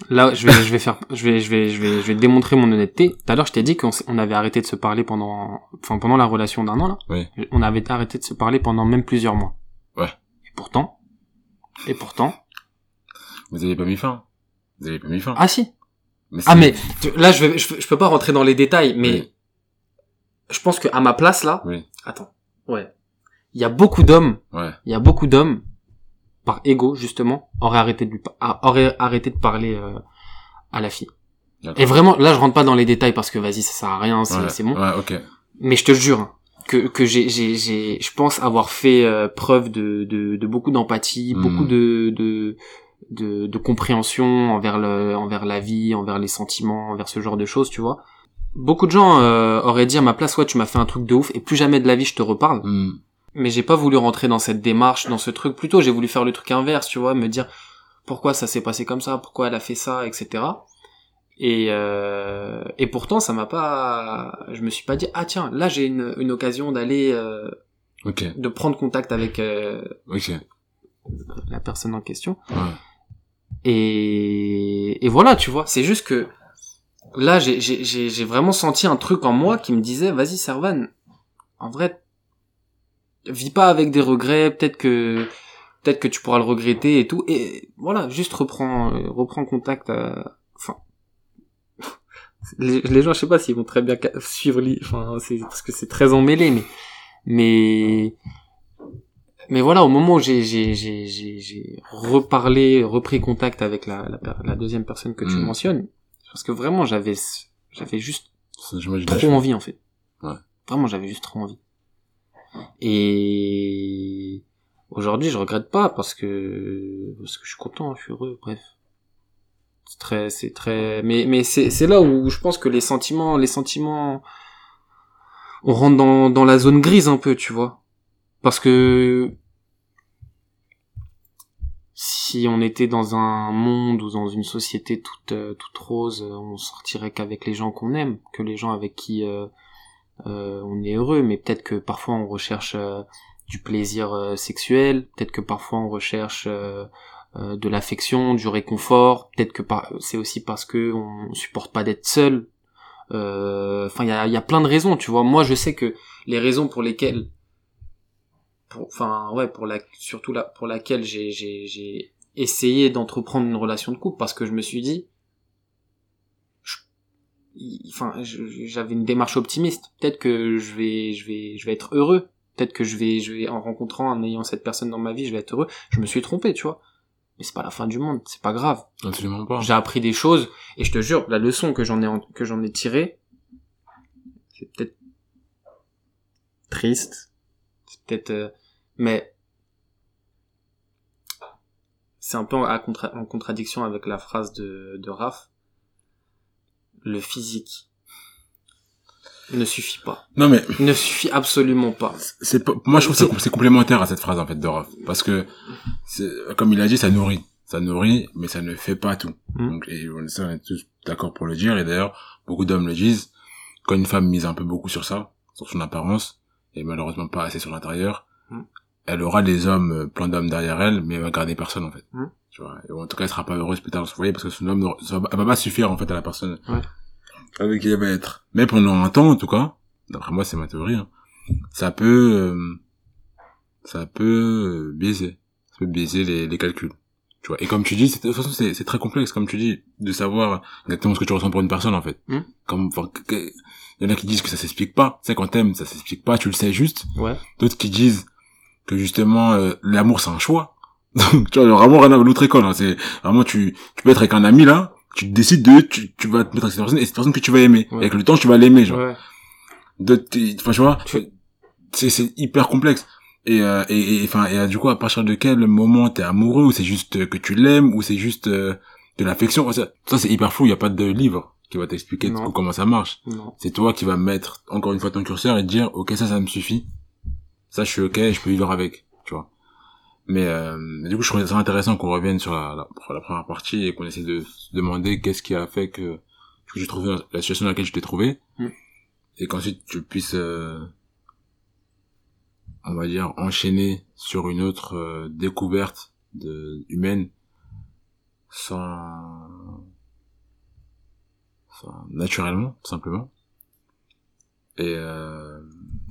Là, je vais, je vais faire, je vais, je vais, je vais, je vais démontrer mon honnêteté. Tout à l'heure, je t'ai dit qu'on avait arrêté de se parler pendant, enfin, pendant la relation d'un an, là. Oui. On avait arrêté de se parler pendant même plusieurs mois. Ouais. Et pourtant, et pourtant, Vous avez pas mis fin. Vous avez pas mis fin. ah si. Mais Ah mais, là, je vais, je, je peux pas rentrer dans les détails, mais Oui. je pense que à ma place, là, Oui. attends, ouais. Il y a beaucoup d'hommes, Ouais. il y a beaucoup d'hommes, par ego, justement, auraient arrêté de lui, auraient arrêté de parler, euh, à la fille. Et vraiment, là, je rentre pas dans les détails parce que vas-y, ça sert à rien, c'est Ouais. bon. Ouais. Mais je te jure hein, que que j'ai j'ai je pense avoir fait euh, preuve de de de beaucoup d'empathie, Mhm. beaucoup de de de de compréhension envers le envers la vie, envers les sentiments, envers ce genre de choses, tu vois. Beaucoup de gens euh, auraient dit à ma place, ouais, tu m'as fait un truc de ouf et plus jamais de la vie je te reparle. Hmm. Mais j'ai pas voulu rentrer dans cette démarche, dans ce truc. Plutôt, j'ai voulu faire le truc inverse, tu vois, me dire pourquoi ça s'est passé comme ça, pourquoi elle a fait ça, etc. Et euh, et pourtant, ça m'a pas. Je me suis pas dit ah tiens, là j'ai une une occasion d'aller euh, de prendre contact avec euh, la personne en question. Ouais. Et, et voilà, tu vois, c'est juste que là, j'ai- j'ai j'ai- j'ai vraiment senti un truc en moi qui me disait, vas-y, Servan, en vrai, vis pas avec des regrets, peut-être que peut-être que tu pourras le regretter et tout. Et voilà, juste reprends, euh, reprends contact. Enfin, les, les gens, je sais pas s'ils vont très bien suivre, enfin, c'est parce que c'est très emmêlé, mais mais mais voilà, au moment où j'ai j'ai j'ai j'ai j'ai reparlé, repris contact avec la la, deuxième personne que tu Mm. mentionnes, parce que vraiment j'avais j'avais juste trop envie en fait. Ouais. Vraiment, j'avais juste trop envie. Et aujourd'hui, je regrette pas parce que parce que je suis content, je suis heureux, bref. C'est très c'est très mais mais c'est c'est là où je pense que les sentiments les sentiments on rentre dans dans la zone grise un peu, tu vois. Parce que si on était dans un monde ou dans une société toute euh, toute rose, on sortirait qu'avec les gens qu'on aime, que les gens avec qui euh, on est heureux. Mais peut-être que parfois on recherche euh, du plaisir euh, sexuel, peut-être que parfois on recherche euh, euh, de l'affection, du réconfort. Peut-être que par- c'est aussi parce que on supporte pas d'être seul. Euh, Enfin, il y a, plein de raisons, tu vois. Moi, je sais que les raisons pour lesquelles enfin ouais pour la surtout là pour laquelle j'ai essayé d'entreprendre une relation de couple parce que je me suis dit enfin j'avais une démarche optimiste. Peut-être que je vais je vais je vais être heureux. Peut-être que je vais je vais en rencontrant en ayant cette personne dans ma vie je vais être heureux. Je me suis trompé tu vois. Mais c'est pas la fin du monde. C'est pas grave. Absolument pas. j'ai appris des choses. Et je te jure la leçon que j'en ai que j'en ai tirée c'est peut-être triste. C'est peut-être euh, mais c'est un peu en, à contra- en contradiction avec la phrase de de Raph le physique ne suffit pas. Non mais ne suffit absolument pas. c'est pas- moi je trouve que c'est- complémentaire à cette phrase en fait de Raph parce que comme il a dit ça nourrit. Ça nourrit mais ça ne fait pas tout. Mm. donc et on, ça, on est tous d'accord pour le dire. Et d'ailleurs beaucoup d'hommes le disent. Quand une femme mise un peu beaucoup sur ça sur son apparence et malheureusement pas assez sur l'intérieur Mm. elle aura des hommes euh, plein d'hommes derrière elle mais elle va garder personne en fait. Mm. Tu vois. Et en tout cas elle sera pas heureuse plus tard vous voyez parce que son homme ça va, pas suffire en fait à la personne Ouais. avec qui elle va être. Mais pendant un temps en tout cas d'après moi c'est ma théorie hein, ça peut euh, ça peut biaiser. Ça peut biaiser les, les calculs. Tu vois. Et comme tu dis de toute façon c'est c'est très complexe comme tu dis de savoir exactement ce que tu ressens pour une personne en fait. Mm. comme il y en a qui disent que ça s'explique pas. Tu sais quand t'aimes ça s'explique pas tu le sais juste. Ouais. D'autres qui disent que justement euh, l'amour c'est un choix donc tu vois vraiment rien à l'autre école hein. c'est vraiment tu tu peux être avec un ami là tu décides de tu, tu vas te mettre avec cette personne et cette personne que tu vas aimer. Ouais. et avec le temps tu vas l'aimer genre. Ouais. T'es- enfin tu vois Tu- c'est c'est hyper complexe. Et euh, et et, enfin et, euh, du coup à partir de quel moment t'es amoureux ou c'est juste euh, que tu l'aimes ou c'est juste euh, de l'affection? Ça, ça c'est hyper flou il y a pas de livre qui va t'expliquer comment ça marche. C'est toi qui vas mettre encore une fois ton curseur et te dire ok ça ça me suffit. Ça je suis ok je peux vivre avec mais, euh, mais du coup je trouvais ça intéressant qu'on revienne sur la, la, la première partie et qu'on essaie de se demander qu'est-ce qui a fait que que j'ai trouvé la- la situation dans laquelle je t'ai trouvé. Mm. et qu'ensuite tu puisses euh, on va dire enchaîner sur une autre euh, découverte de humaine sans sans naturellement tout simplement. Et euh,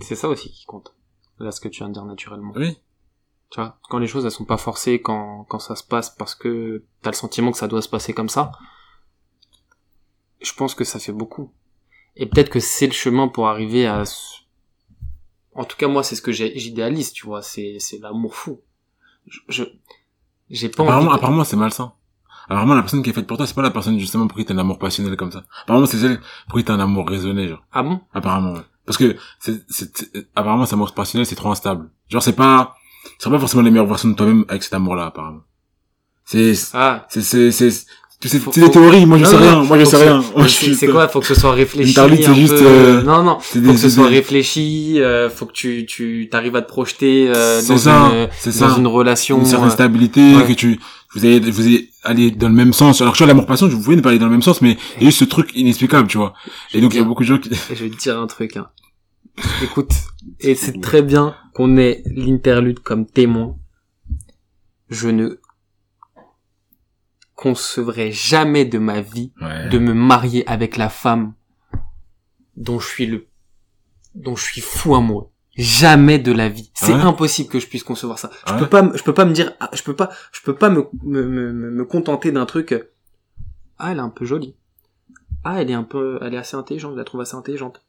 c'est ça aussi qui compte. Là ce que tu viens de dire naturellement. Oui Tu vois, quand les choses elles sont pas forcées, quand, quand ça se passe parce que t'as le sentiment que ça doit se passer comme ça, je pense que ça fait beaucoup. Et peut-être que c'est le chemin pour arriver à... En tout cas, moi, c'est ce que j'idéalise, tu vois, c'est, c'est l'amour fou. Je, je- j'ai pas apparemment envie... de- apparemment c'est malsain apparemment la personne qui est faite pour toi c'est pas la personne justement pour qui t'as un amour passionnel comme ça apparemment c'est celle pour qui t'as un amour raisonné genre Ah bon? Apparemment ouais. parce que c'est- apparemment cet amour passionnel c'est trop instable genre c'est pas c'est pas forcément les meilleures versions de toi-même avec cet amour là apparemment c'est Ah, c'est c'est c'est c'est Faut- c'est des théories moi je Non, sais non, rien moi je sais rien je c'est, quoi Faut que ce soit réfléchi. C'est un juste, peu- euh, Non, non. c'est Faut des que ce soit des- réfléchi. euh, faut que tu tu t'arrives à te projeter euh, C'est dans ça, une c'est dans ça. une relation. une certaine stabilité ouais. que tu vous allez vous allez aller dans le même sens alors que tu vois l'amour passion vous pouvez ne pas aller dans le même sens mais il y a juste ce truc inexplicable tu vois et donc il y a beaucoup de gens qui je vais te dire un truc. Hein. Écoute, et c'est très bien qu'on ait l'interlude comme témoin. Je ne concevrai jamais de ma vie ouais. de me marier avec la femme dont je suis le dont je suis fou amoureux. Jamais de la vie. C'est Ouais. impossible que je puisse concevoir ça. Je Ouais. peux pas, me- je peux pas me dire, ah, je peux pas, je peux pas me me, me, me- me contenter d'un truc. euh, Ah, elle est un peu jolie. Ah, elle est un peu, elle est assez intelligente. Je la trouve assez intelligente.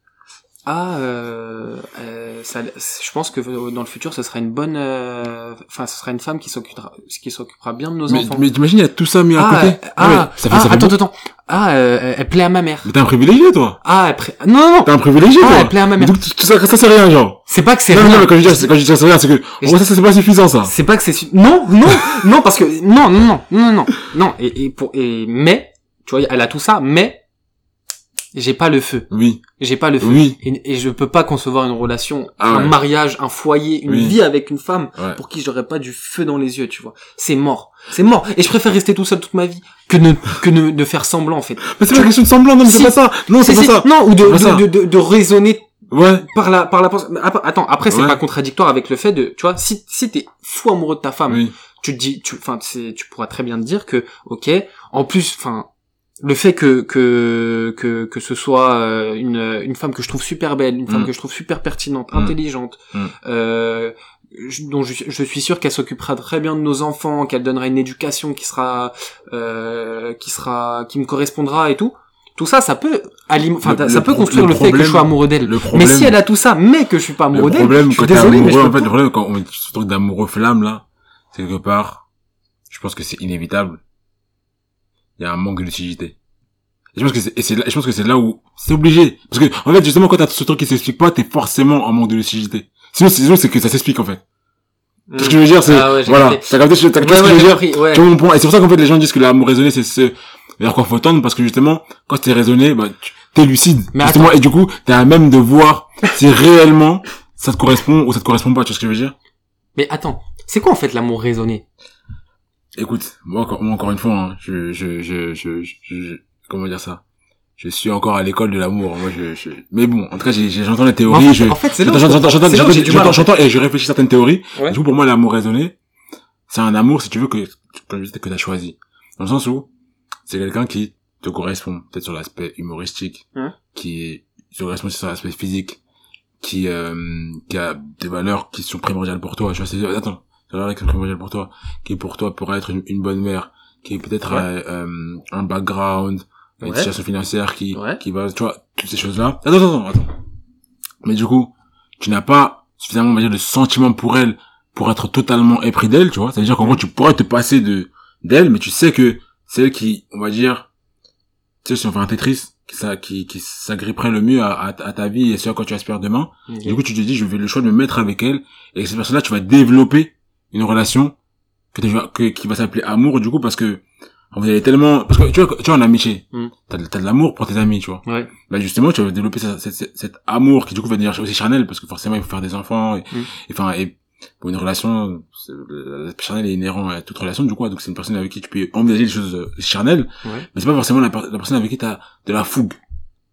Ah, euh, euh, ça, je pense que euh, dans le futur, ce sera une bonne, euh, enfin, ce sera une femme qui s'occupera, qui s'occupera bien de nos mais, enfants. mais t'imagines il y a tout ça mis à ah, côté euh, Ah ouais, ah, ça fait ah, ça fait attends, beaucoup. attends, ah, euh, elle plaît à ma mère. mais t'es un privilégié toi Ah, elle pré- non, non, non. t'es un privilégié Ah, toi elle plaît à ma mère. donc tout ça ça c'est rien genre C'est pas que c'est non, non, rien. non, quand je dis, quand je dis ça, c'est rien, c'est que, en ça, ça, c'est pas suffisant, ça. C'est pas que c'est su- non, non, non, parce que non, non, non, non, non, non. Et, et pour et mais, tu vois, elle a tout ça, mais j'ai pas le feu. Oui. J'ai pas le feu. Oui. Et, et je peux pas concevoir une relation, Ah un ouais. mariage, un foyer, une Oui. vie avec une femme Ouais. pour qui j'aurais pas du feu dans les yeux, tu vois. C'est mort. C'est mort. Et je préfère rester tout seul toute ma vie que ne, que ne, de faire semblant, en fait. Mais c'est pas question de semblant, non, mais Si. c'est pas ça. Non, c'est pas ça. Non, ou de, de, de, de, de raisonner Ouais. par la, par la pensée. Attends, après, c'est Ouais. pas contradictoire avec le fait de, tu vois, si, si t'es fou amoureux de ta femme, Oui. tu te dis, tu, enfin, c'est, tu pourras très bien te dire que, ok, en plus, enfin, le fait que que que que ce soit euh, une une femme que je trouve super belle, une femme Mm. que je trouve super pertinente, Mm. intelligente, Mm. euh, dont je, je suis sûr qu'elle s'occupera très bien de nos enfants, qu'elle donnera une éducation qui sera euh, qui sera qui me correspondra et tout. Tout ça, ça peut enfin, ça le peut construire le le, fait que je sois amoureux d'elle. Le Mais si elle a tout ça, mais que je suis pas amoureux d'elle, problème je suis désolé, mais je amoureux, en fait, le problème quand on met ce truc d'amoureux flamme, là, quelque part, je pense que c'est inévitable. Il y a un manque de lucidité. Et je pense que c'est, et c'est là, je pense que c'est là où, c'est obligé. Parce que, en fait, justement, quand t'as ce truc qui s'explique pas, t'es forcément en manque de lucidité. Sinon, c'est, sinon, c'est que ça s'explique, en fait. C'est ce que je veux dire, c'est, Ah ouais, voilà. T'as capté, t'as capté Ouais, ce que ouais, je veux dire? compris, ouais. Tu vois mon point? Et c'est pour ça qu'en fait, les gens disent que l'amour raisonné, c'est ce vers quoi faut tendre, parce que justement, quand t'es raisonné, bah, tu- t'es lucide. Mais justement, attends. et du coup, t'es à même de voir si réellement ça te correspond ou ça te correspond pas, tu vois ce que je veux dire? Mais attends, c'est quoi en fait l'amour raisonné? Écoute, moi encore, moi, encore une fois, hein, je, je, je, je, je, je- comment dire ça? Je suis encore à l'école de l'amour. Moi, je, je, mais bon, en tout cas, j'entends les théories. en fait, je, en fait, c'est j'entends, je j'entends, et je réfléchis à certaines théories. Ouais. Du coup, pour moi, l'amour raisonné, c'est un amour, si tu veux, que, comme je disais, que t'as choisi. Dans le sens où, c'est quelqu'un qui te correspond, peut-être sur l'aspect humoristique, Hein qui te correspond sur l'aspect physique, qui, euh, qui a des valeurs qui sont primordiales pour toi. Vois, c'est, attends, valeurs qui sont primordiales pour toi, qui pour toi pourra être une, une bonne mère, qui peut-être Ouais. a, euh, un background, une Ouais. situation financière qui, Ouais. qui va, tu vois, toutes ces choses-là. Attends, attends, attends. Mais du coup, tu n'as pas suffisamment, on va dire, de sentiments pour elle pour être totalement épris d'elle, tu vois. Ça veut dire qu'en gros, tu pourrais te passer de, d'elle, mais tu sais que c'est elle qui, on va dire, tu sais, si on fait un Tetris, qui, ça, qui, qui s'agripperait le mieux à, à, ta- à ta vie et ce à quoi tu aspires demain. Du coup, tu te dis, je vais le choix de me mettre avec elle, et avec cette personne-là, tu vas développer une relation que tu vas- que, qui va s'appeler amour, du coup, parce que vous allez tellement, parce que tu vois, tu vois, en amitié, Mm. t'as, de- t'as de l'amour pour tes amis, tu vois. Ouais. Bah, justement, tu vas développer cet, amour qui, du coup, va devenir aussi charnel, parce que forcément, il faut faire des enfants, et, Mm. et, enfin, et, pour une relation, l'aspect charnel est inhérent à toute relation, du coup, donc c'est une personne avec qui tu peux envisager des choses euh, charnelles, Ouais. mais c'est pas forcément la, per- la personne avec qui t'as de la fougue.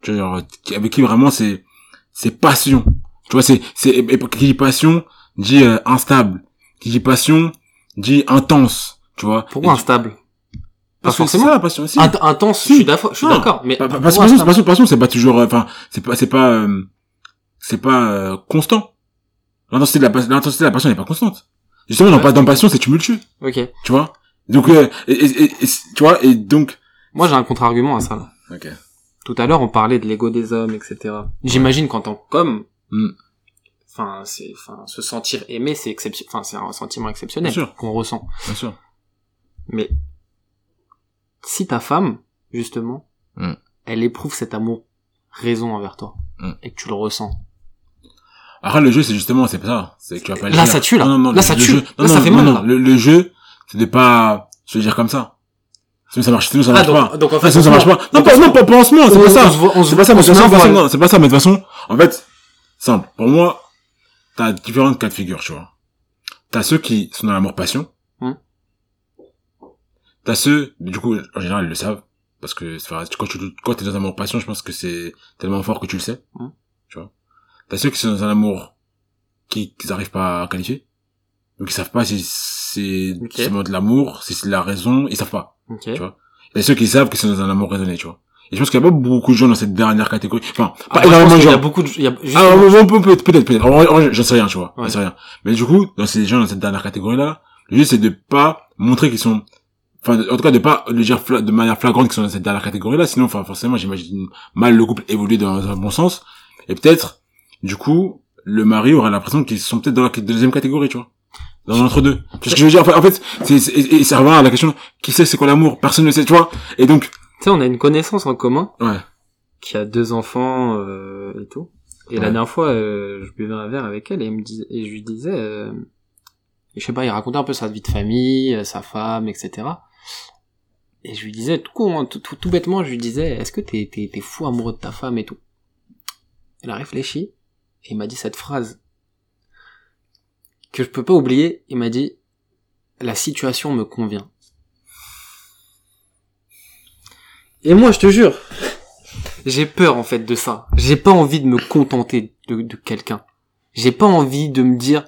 Tu vois, genre, avec qui vraiment c'est, c'est passion. Tu vois, c'est, c'est, et- et qui dit passion, dit euh, instable. Qui dit passion, dit intense. Tu vois. Pourquoi Et- instable Parce Pas que c'est forcément. la passion. Int- Intense, Si. je suis d'accord, mais Pa- pa- pourquoi Parce que passion, instable passion, passion, c'est pas toujours, euh, enfin, c'est pas, c'est pas, euh, c'est pas euh, constant. L'intensité de la, l'intensité de la passion n'est pas constante. Justement, dans, Ouais. pas dans passion, c'est tumultueux. Ok. Tu vois? Donc, euh, et, et- et- et- tu vois, et donc. Moi, j'ai un contre-argument à ça. là. Ok. Tout à l'heure, on parlait de l'ego des hommes, etc. J'imagine qu'en tant qu'homme, Mm. Enfin, c'est, enfin, se sentir aimé, c'est exception, enfin, c'est un sentiment exceptionnel qu'on ressent. Bien sûr. Mais si ta femme, justement, Mm. elle éprouve cet amour raison envers toi Mm. et que tu le ressens, Après, le jeu, c'est justement, c'est pas ça. C'est que tu vas pas Là, dire. ça tue, là. Non, non, non, Là, le- ça le tue. jeu- Là, non, ça fait non, mal, non. là. Le, le jeu, c'est de pas se dire comme ça. Sinon, ça marche, sinon, ça Ah, marche donc- pas. donc, en Ah, fait, sinon, ça marche pas. Non, on pas, non, pas, pas en ce moment, c'est pas ça. C'est pas ça, mais de toute façon, c'est pas ça, mais de toute façon, en fait, simple. Pour moi, t'as différentes cas de figure, tu vois. T'as ceux qui sont dans l'amour-passion. Hum. T'as ceux, du coup, en général, ils le savent. Parce que, quand tu, quand t'es dans un amour-passion, je pense que c'est tellement fort que tu le sais. Hum. Tu vois. T'as ceux qui sont dans un amour qui, qu'ils arrivent pas à qualifier. Donc, ils savent pas si c'est Ok. seulement de l'amour, si c'est de la raison, ils savent pas. Ok. Tu vois. A ceux qui savent qu'ils sont dans un amour raisonné, tu vois. Et je pense qu'il y a pas beaucoup de gens dans cette dernière catégorie. Enfin, pas Ah, moi, je énormément de qu'il y a gens. beaucoup de, il y a, juste- Ah, peut-être, peut-être. En en vrai, J'en sais rien, tu vois. J'en sais rien. Mais du coup, dans ces gens dans cette dernière catégorie-là, le but, c'est de pas montrer qu'ils sont, enfin, en tout cas, de pas le dire de manière flagrante qu'ils sont dans cette dernière catégorie-là. Sinon, enfin, forcément, j'imagine mal le couple évoluer dans un bon sens. Et peut-être, du coup, le mari aura l'impression qu'ils sont peut-être dans la deuxième catégorie, tu vois. Dans l'entre-deux. Tu vois ce que je veux dire? En fait, c'est, c'est- et et ça revient à la question, qui sait c'est quoi l'amour? Personne ne sait, tu vois. Et donc, tu sais, on a une connaissance en commun ouais. qui a deux enfants euh, et tout. Et la dernière fois, euh, je buvais un verre avec elle et, elle me dis- et je lui disais, euh, je sais pas, il racontait un peu sa vie de famille, euh, sa femme, etc. Et je lui disais, tout, con, hein, tout, tout, tout bêtement, je lui disais, est-ce que t'es, t'es, t'es fou amoureux de ta femme et tout? Elle a réfléchi, et il m'a dit cette phrase que je peux pas oublier. Il m'a dit, la situation me convient. Et moi, je te jure, j'ai peur en fait de ça. J'ai pas envie de me contenter de, de quelqu'un. J'ai pas envie de me dire,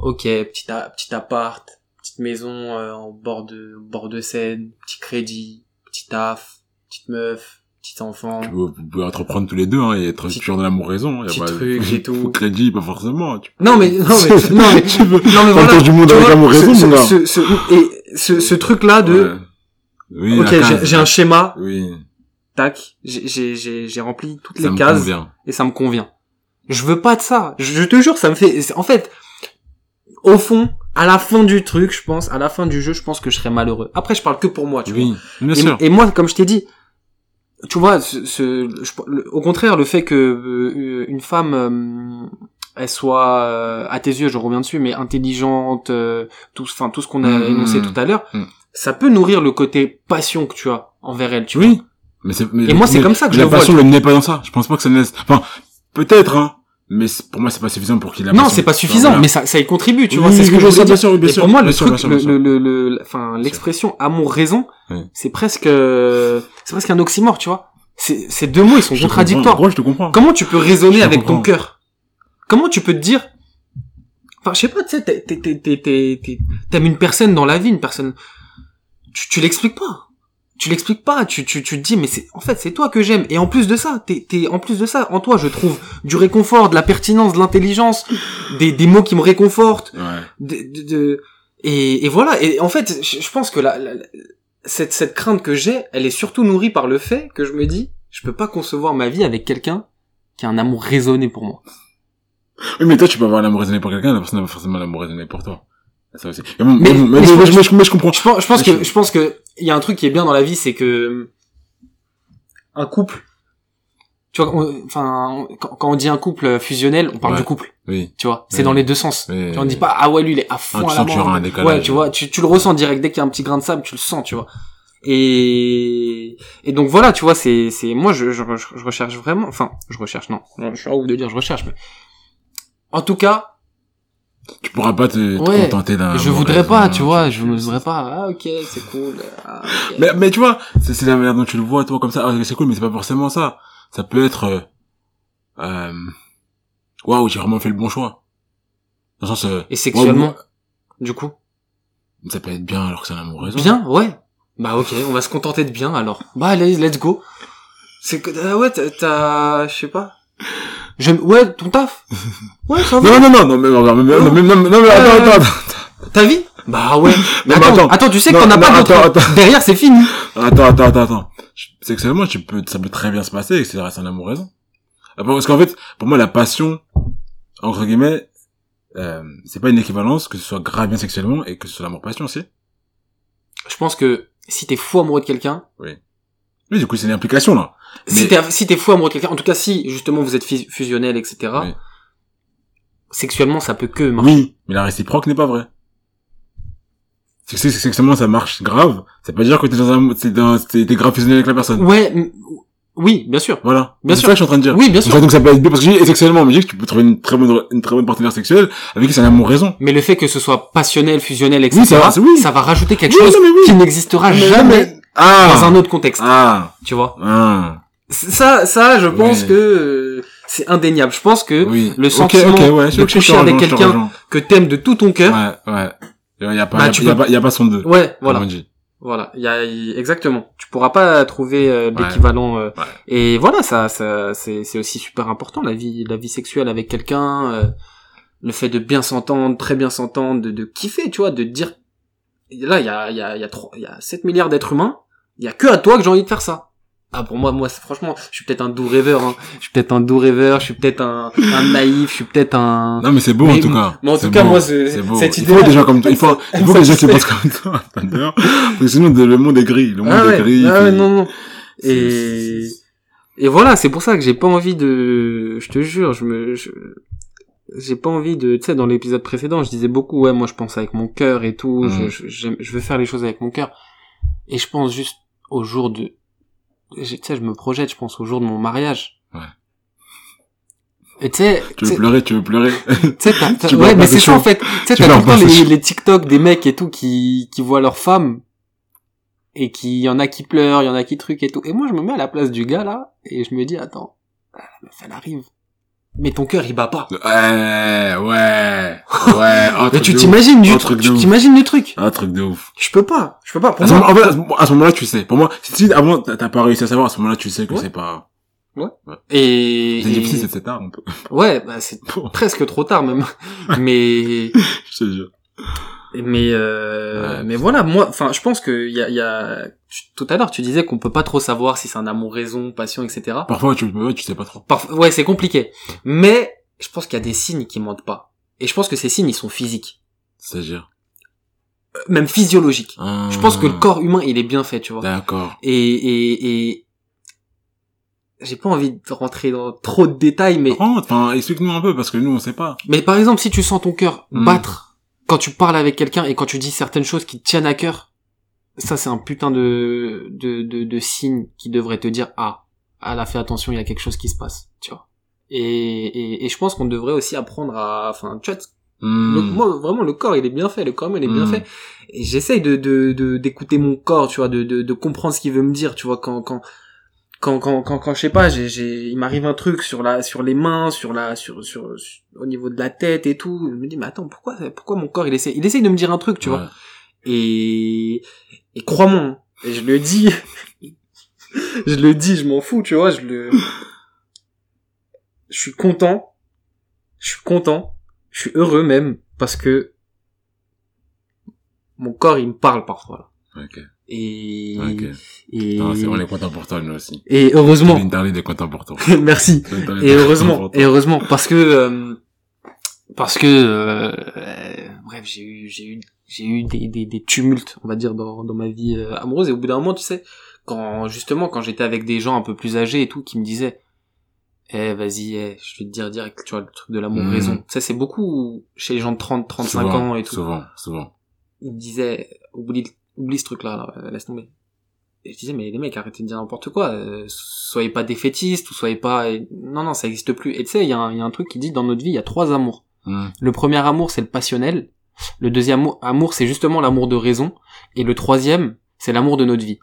ok, petit, a- petit appart, petite maison euh, en bord de bord de Seine, petit crédit, petit taf, petite meuf, petit enfant. Tu peux, vous pouvez entreprendre tous les deux, hein, et être Petit- toujours dans l'amour raison. Y a petit pas, truc et tout. Crédit, pas forcément. Tu... Non mais non mais non mais tu veux non mais voilà. du monde avec vois, amour raison, ce, ce, ce, et ce, ce truc là de Ouais. Oui, ok j'ai un schéma Oui, tac j'ai rempli toutes ça les cases convient. et ça me convient. Je veux pas de ça. Je, te jure, ça me fait. En fait, au fond, à la fin du truc, je pense, à la fin du jeu, je pense que je serais malheureux. Après, je parle que pour moi, tu vois. Oui, bien Et, sûr. et moi, comme je t'ai dit, tu vois, ce, ce- je- le- au contraire, le fait que euh, une femme, euh, elle soit, euh, à tes yeux, je reviens dessus, mais intelligente, euh, tout, enfin tout ce qu'on a Mm, énoncé mm, tout à l'heure, mm. Ça peut nourrir le côté passion que tu as envers elle, tu vois. Oui. Mais c'est, mais, Et moi, c'est mais comme ça que je la le vois, passion tu ne naît pas dans ça. Je pense pas que ça naisse. Enfin, peut-être, hein. Mais pour moi, c'est pas suffisant pour qu'il la Non, passion. c'est pas suffisant, mais ça, ça y contribue, tu Oui, vois. C'est ce que je sûr, dire. sûr, bien Et pour moi, le truc, le, le, le, enfin, l'expression amour-raison, Oui. c'est presque, c'est presque un oxymore, tu vois. Ces deux mots, ils sont contradictoires. Ouais, je te comprends? Comment tu peux raisonner avec ton cœur? Comment tu peux te dire Enfin, je sais pas, tu sais, t'aimes une personne dans la vie, une personne. Tu, tu l'expliques pas. Tu l'expliques pas. Tu, tu, tu te dis, mais c'est, en fait, c'est toi que j'aime. Et en plus de ça, t'es, t'es, en plus de ça, en toi, je trouve du réconfort, de la pertinence, de l'intelligence, des, des mots qui me réconfortent, Ouais. de, de, de- et, et voilà. Et en fait, je, pense que la, la- cette, cette crainte que j'ai, elle est surtout nourrie par le fait que je me dis, je peux pas concevoir ma vie avec quelqu'un qui a un amour raisonné pour moi. Oui, mais toi, tu peux avoir l'amour raisonné pour quelqu'un, la personne n'a pas forcément l'amour raisonné pour toi. Ça aussi. Mais, je- comprends. Je pense, je pense que, je pense que il y a un truc qui est bien dans la vie, c'est que un couple, tu vois, on- enfin, quand, quand on dit un couple fusionnel, on parle Ouais. du couple, Oui. tu vois. C'est Oui. dans les deux sens. Oui. Tu vois, on dit pas ah ouais lui il est à fond Ah, tu à la y aura mort. décalage. Ouais, tu vois, tu, tu le ressens direct dès qu'il y a un petit grain de sable, tu le sens, tu vois. Et et donc voilà, tu vois, c'est c'est moi je, je je recherche vraiment, enfin je recherche non, je suis un ouf de dire je recherche, mais en tout cas Tu pourras pas te, te Ouais. contenter d'un. je voudrais pas, tu vois, je voudrais pas. Ah ok, c'est cool. Ah. Mais, mais tu vois, c'est, c'est la manière dont tu le vois, toi, comme ça. Ah, c'est cool, mais c'est pas forcément ça. Ça peut être, euh, euh, waouh, j'ai vraiment fait le bon choix. Dans le sens, euh, Et sexuellement, du coup? ça peut être bien alors que c'est un amour raison. Bien, ouais. Bah ok, on va se contenter de bien alors. Bah allez, let's go. C'est que ah ouais, t'as, je sais pas. J'aime, ouais, ton taf. Ouais, ça va. Non, non, non, non, mais, non, mais, mais, non, mais, non, mais, non, mais, attends, Euh, attends, attends. Ta vie? Bah ouais. mais attends, attends. attends, tu sais que Non, t'en as non, pas d'autre. Derrière, c'est fini. Attends, attends, attends, attends. Sexuellement, tu peux, ça peut très bien se passer et que ça reste un amour raison. Parce qu'en fait, pour moi, la passion, entre guillemets, euh, c'est pas une équivalence que ce soit grave bien sexuellement et que ce soit l'amour passion aussi. Je pense que si t'es fou amoureux de quelqu'un, Mais du coup, c'est une implication, là. si t'es si t'es fou amoureux de quelqu'un, en tout cas si justement vous êtes fus- fusionnel, etc. Oui. Sexuellement, ça peut que marcher. Oui, mais la réciproque n'est pas vraie. C'est sexuellement ça marche grave, ça pas dire que t'es dans un, t'es dans, t'es t'es grave fusionné avec la personne. Ouais, m- oui, bien sûr. Voilà. Bien c'est sûr. ça que je suis en train de dire. Oui, bien Donc, sûr. donc ça peut être bien parce que j'ai sexuellement, mais je dis que tu peux trouver une très bonne, une très bonne partenaire sexuelle avec qui c'est un amour raison. Mais le fait que ce soit passionnel, fusionnel, etc., Oui, ça va, c'est- oui. ça va rajouter quelque Oui, chose non, oui. qui n'existera Mais- jamais mais- ah, dans un autre contexte. ah, Tu vois ah, Ça, ça, je pense que euh, c'est indéniable. Je pense que oui. le sentiment ok, ouais, de coucher avec quelqu'un que t'aimes de tout ton cœur, Ouais, ouais. Il y a pas, Bah, il y a- y pas, il y a pas son deux. ouais, voilà, voilà. Il y a exactement. Tu pourras pas trouver euh, l'équivalent. euh, Ouais. Et voilà, ça, ça, c'est, aussi super important la vie, la vie sexuelle avec quelqu'un, euh, le fait de bien s'entendre, très bien s'entendre, de, de kiffer, tu vois, de dire. Là, il y a, il y a, il y a trois, il y a 7 milliards d'êtres humains. Il y a que à toi que j'ai envie de faire ça. Ah pour moi, moi franchement, je suis peut-être un doux rêveur. Hein. Je suis peut-être un doux rêveur. Je suis peut-être un, un naïf. Je suis peut-être un. Non, mais c'est beau, Mais- en tout cas. mais en tout cas, moi, c'est- cette Il idée-là- faut des gens comme toi. Il faut, il faut que des gens qui pensent comme toi. D'ailleurs. Parce que sinon, le monde est gris. Le monde Ah est gris. ah ouais, puis- non, non. Et, et voilà, c'est pour ça que j'ai pas envie de, je te jure, je me, je- j'ai pas envie de, tu sais, dans l'épisode précédent, je disais beaucoup, ouais, moi je pense avec mon cœur et tout, je, je, j'aime- je veux faire les choses avec mon cœur. Et je pense juste au jour de, tu sais, je me projette, je pense au jour de mon mariage. Ouais. Et tu sais, Tu veux pleurer, tu veux pleurer. tu sais, t'as- t'as- Tu ouais, mais c'est ça en fait. Tu sais, t'as tout le temps les, les TikTok des mecs et tout qui, qui voient leur femme et qui, y en a qui pleurent, il y en a qui truc et tout. Et moi, je me mets à la place du gars là et je me dis, attends, la meuf, elle arrive. Mais ton cœur, il bat pas. Ouais, ouais, ouais. un Mais truc tu de t'imagines ouf. du, Un truc tu t'imagines le truc. Un truc de ouf. Je peux pas. Je peux pas. Pour À ce moi, en fait, à ce moment-là, tu sais. Pour moi, si avant t'as pas réussi à savoir, à ce moment-là, tu sais que Ouais. c'est pas. et, C'est et- difficile, c'est c'est tard un peu. ouais, bah, c'est presque trop tard même. mais, Je te jure. Mais, euh, Ouais. mais voilà, moi, enfin, je pense que il y a, y a, tout à l'heure, tu disais qu'on peut pas trop savoir si c'est un amour raison, passion, etc. Parfois, tu, ouais, tu sais pas trop. Ouais, c'est compliqué. Mais, je pense qu'il y a des signes qui mentent pas. Et je pense que ces signes, ils sont physiques. C'est-à-dire? Euh, Même physiologiques. Je pense que le Ah. corps humain, il est bien fait, tu vois. D'accord. Et, et, et, j'ai pas envie de rentrer dans trop de détails, mais, Rentre, enfin, explique-nous un peu, parce que nous, on sait pas. mais par exemple, si tu sens ton cœur Hmm. battre quand tu parles avec quelqu'un et quand tu dis certaines choses qui te tiennent à cœur, ça, c'est un putain de, de, de, de signe qui devrait te dire, ah, ah là, fais attention, il y a quelque chose qui se passe, tu vois. Et, et, et je pense qu'on devrait aussi apprendre à, enfin, tu vois, Hmm. Le- moi, vraiment, le corps, il est bien fait. Le corps, il est bien Mm. fait. Et j'essaye de, de, de, d'écouter mon corps, tu vois, de, de, de comprendre ce qu'il veut me dire, tu vois, quand, quand, quand, quand, quand, quand je sais pas, j'ai, j'ai, il m'arrive un truc sur la, sur les mains, sur la, sur, sur, sur- au niveau de la tête et tout. Je me dis, mais attends, pourquoi, pourquoi mon corps, il essaie, il essaye de me dire un truc, tu vois? Et, et crois-moi, je le dis, je le dis, je m'en fous, tu vois, je le, je suis content, je suis content, je suis heureux même, parce que mon corps, il me parle parfois, là. Ok. Et, Ok. et, Non, c'est- on est content pour toi, nous aussi. et heureusement, Kevin est content pour toi. merci. Et est heureusement, et heureusement, parce que, euh, parce que, euh, euh, bref, j'ai eu, j'ai eu, j'ai eu des, des, des tumultes, on va dire, dans, dans ma vie euh, amoureuse. Et au bout d'un moment, tu sais, quand justement, quand j'étais avec des gens un peu plus âgés et tout, qui me disaient, eh, vas-y, eh, je vais te dire direct, tu vois, le truc de l'amour Mhm. raison. Sais, c'est beaucoup chez les gens de 30, 35 Souvent, ans et tout. Souvent, souvent. Ils me disaient, oublie, oublie ce truc-là, là, euh, laisse tomber. Et je disais, mais les mecs, arrêtez de dire n'importe quoi. euh, soyez pas défaitistes ou soyez pas... Non, non, ça existe plus. Et tu sais, il y, a un- il y a un truc qui dit, dans notre vie, il y a trois amours. Hmm. Le premier amour, c'est le passionnel. Le deuxième amour- amour, c'est justement l'amour de raison. Et le troisième, c'est l'amour de notre vie.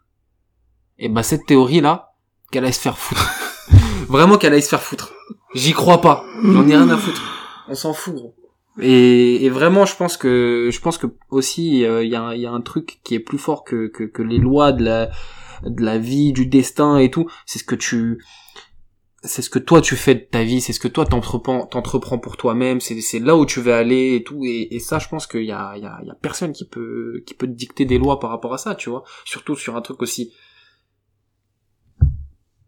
Et bah, cette théorie-là, qu'elle aille se faire foutre. Vraiment qu'elle aille se faire foutre. J'y crois pas. J'en ai rien à foutre. On s'en fout, gros. Et, et vraiment, je pense que, je pense que aussi, euh, il y, a, y a un truc qui est plus fort que, que, que les lois de la, de la vie, du destin et tout. C'est ce que tu, c'est ce que toi tu fais de ta vie, c'est ce que toi t'entreprends, t'entreprends pour toi-même, c'est, c'est là où tu veux aller et tout. Et, et ça, je pense qu'il y a, y, a, y a personne qui peut, qui peut te dicter des lois par rapport à ça, tu vois. Surtout sur un truc aussi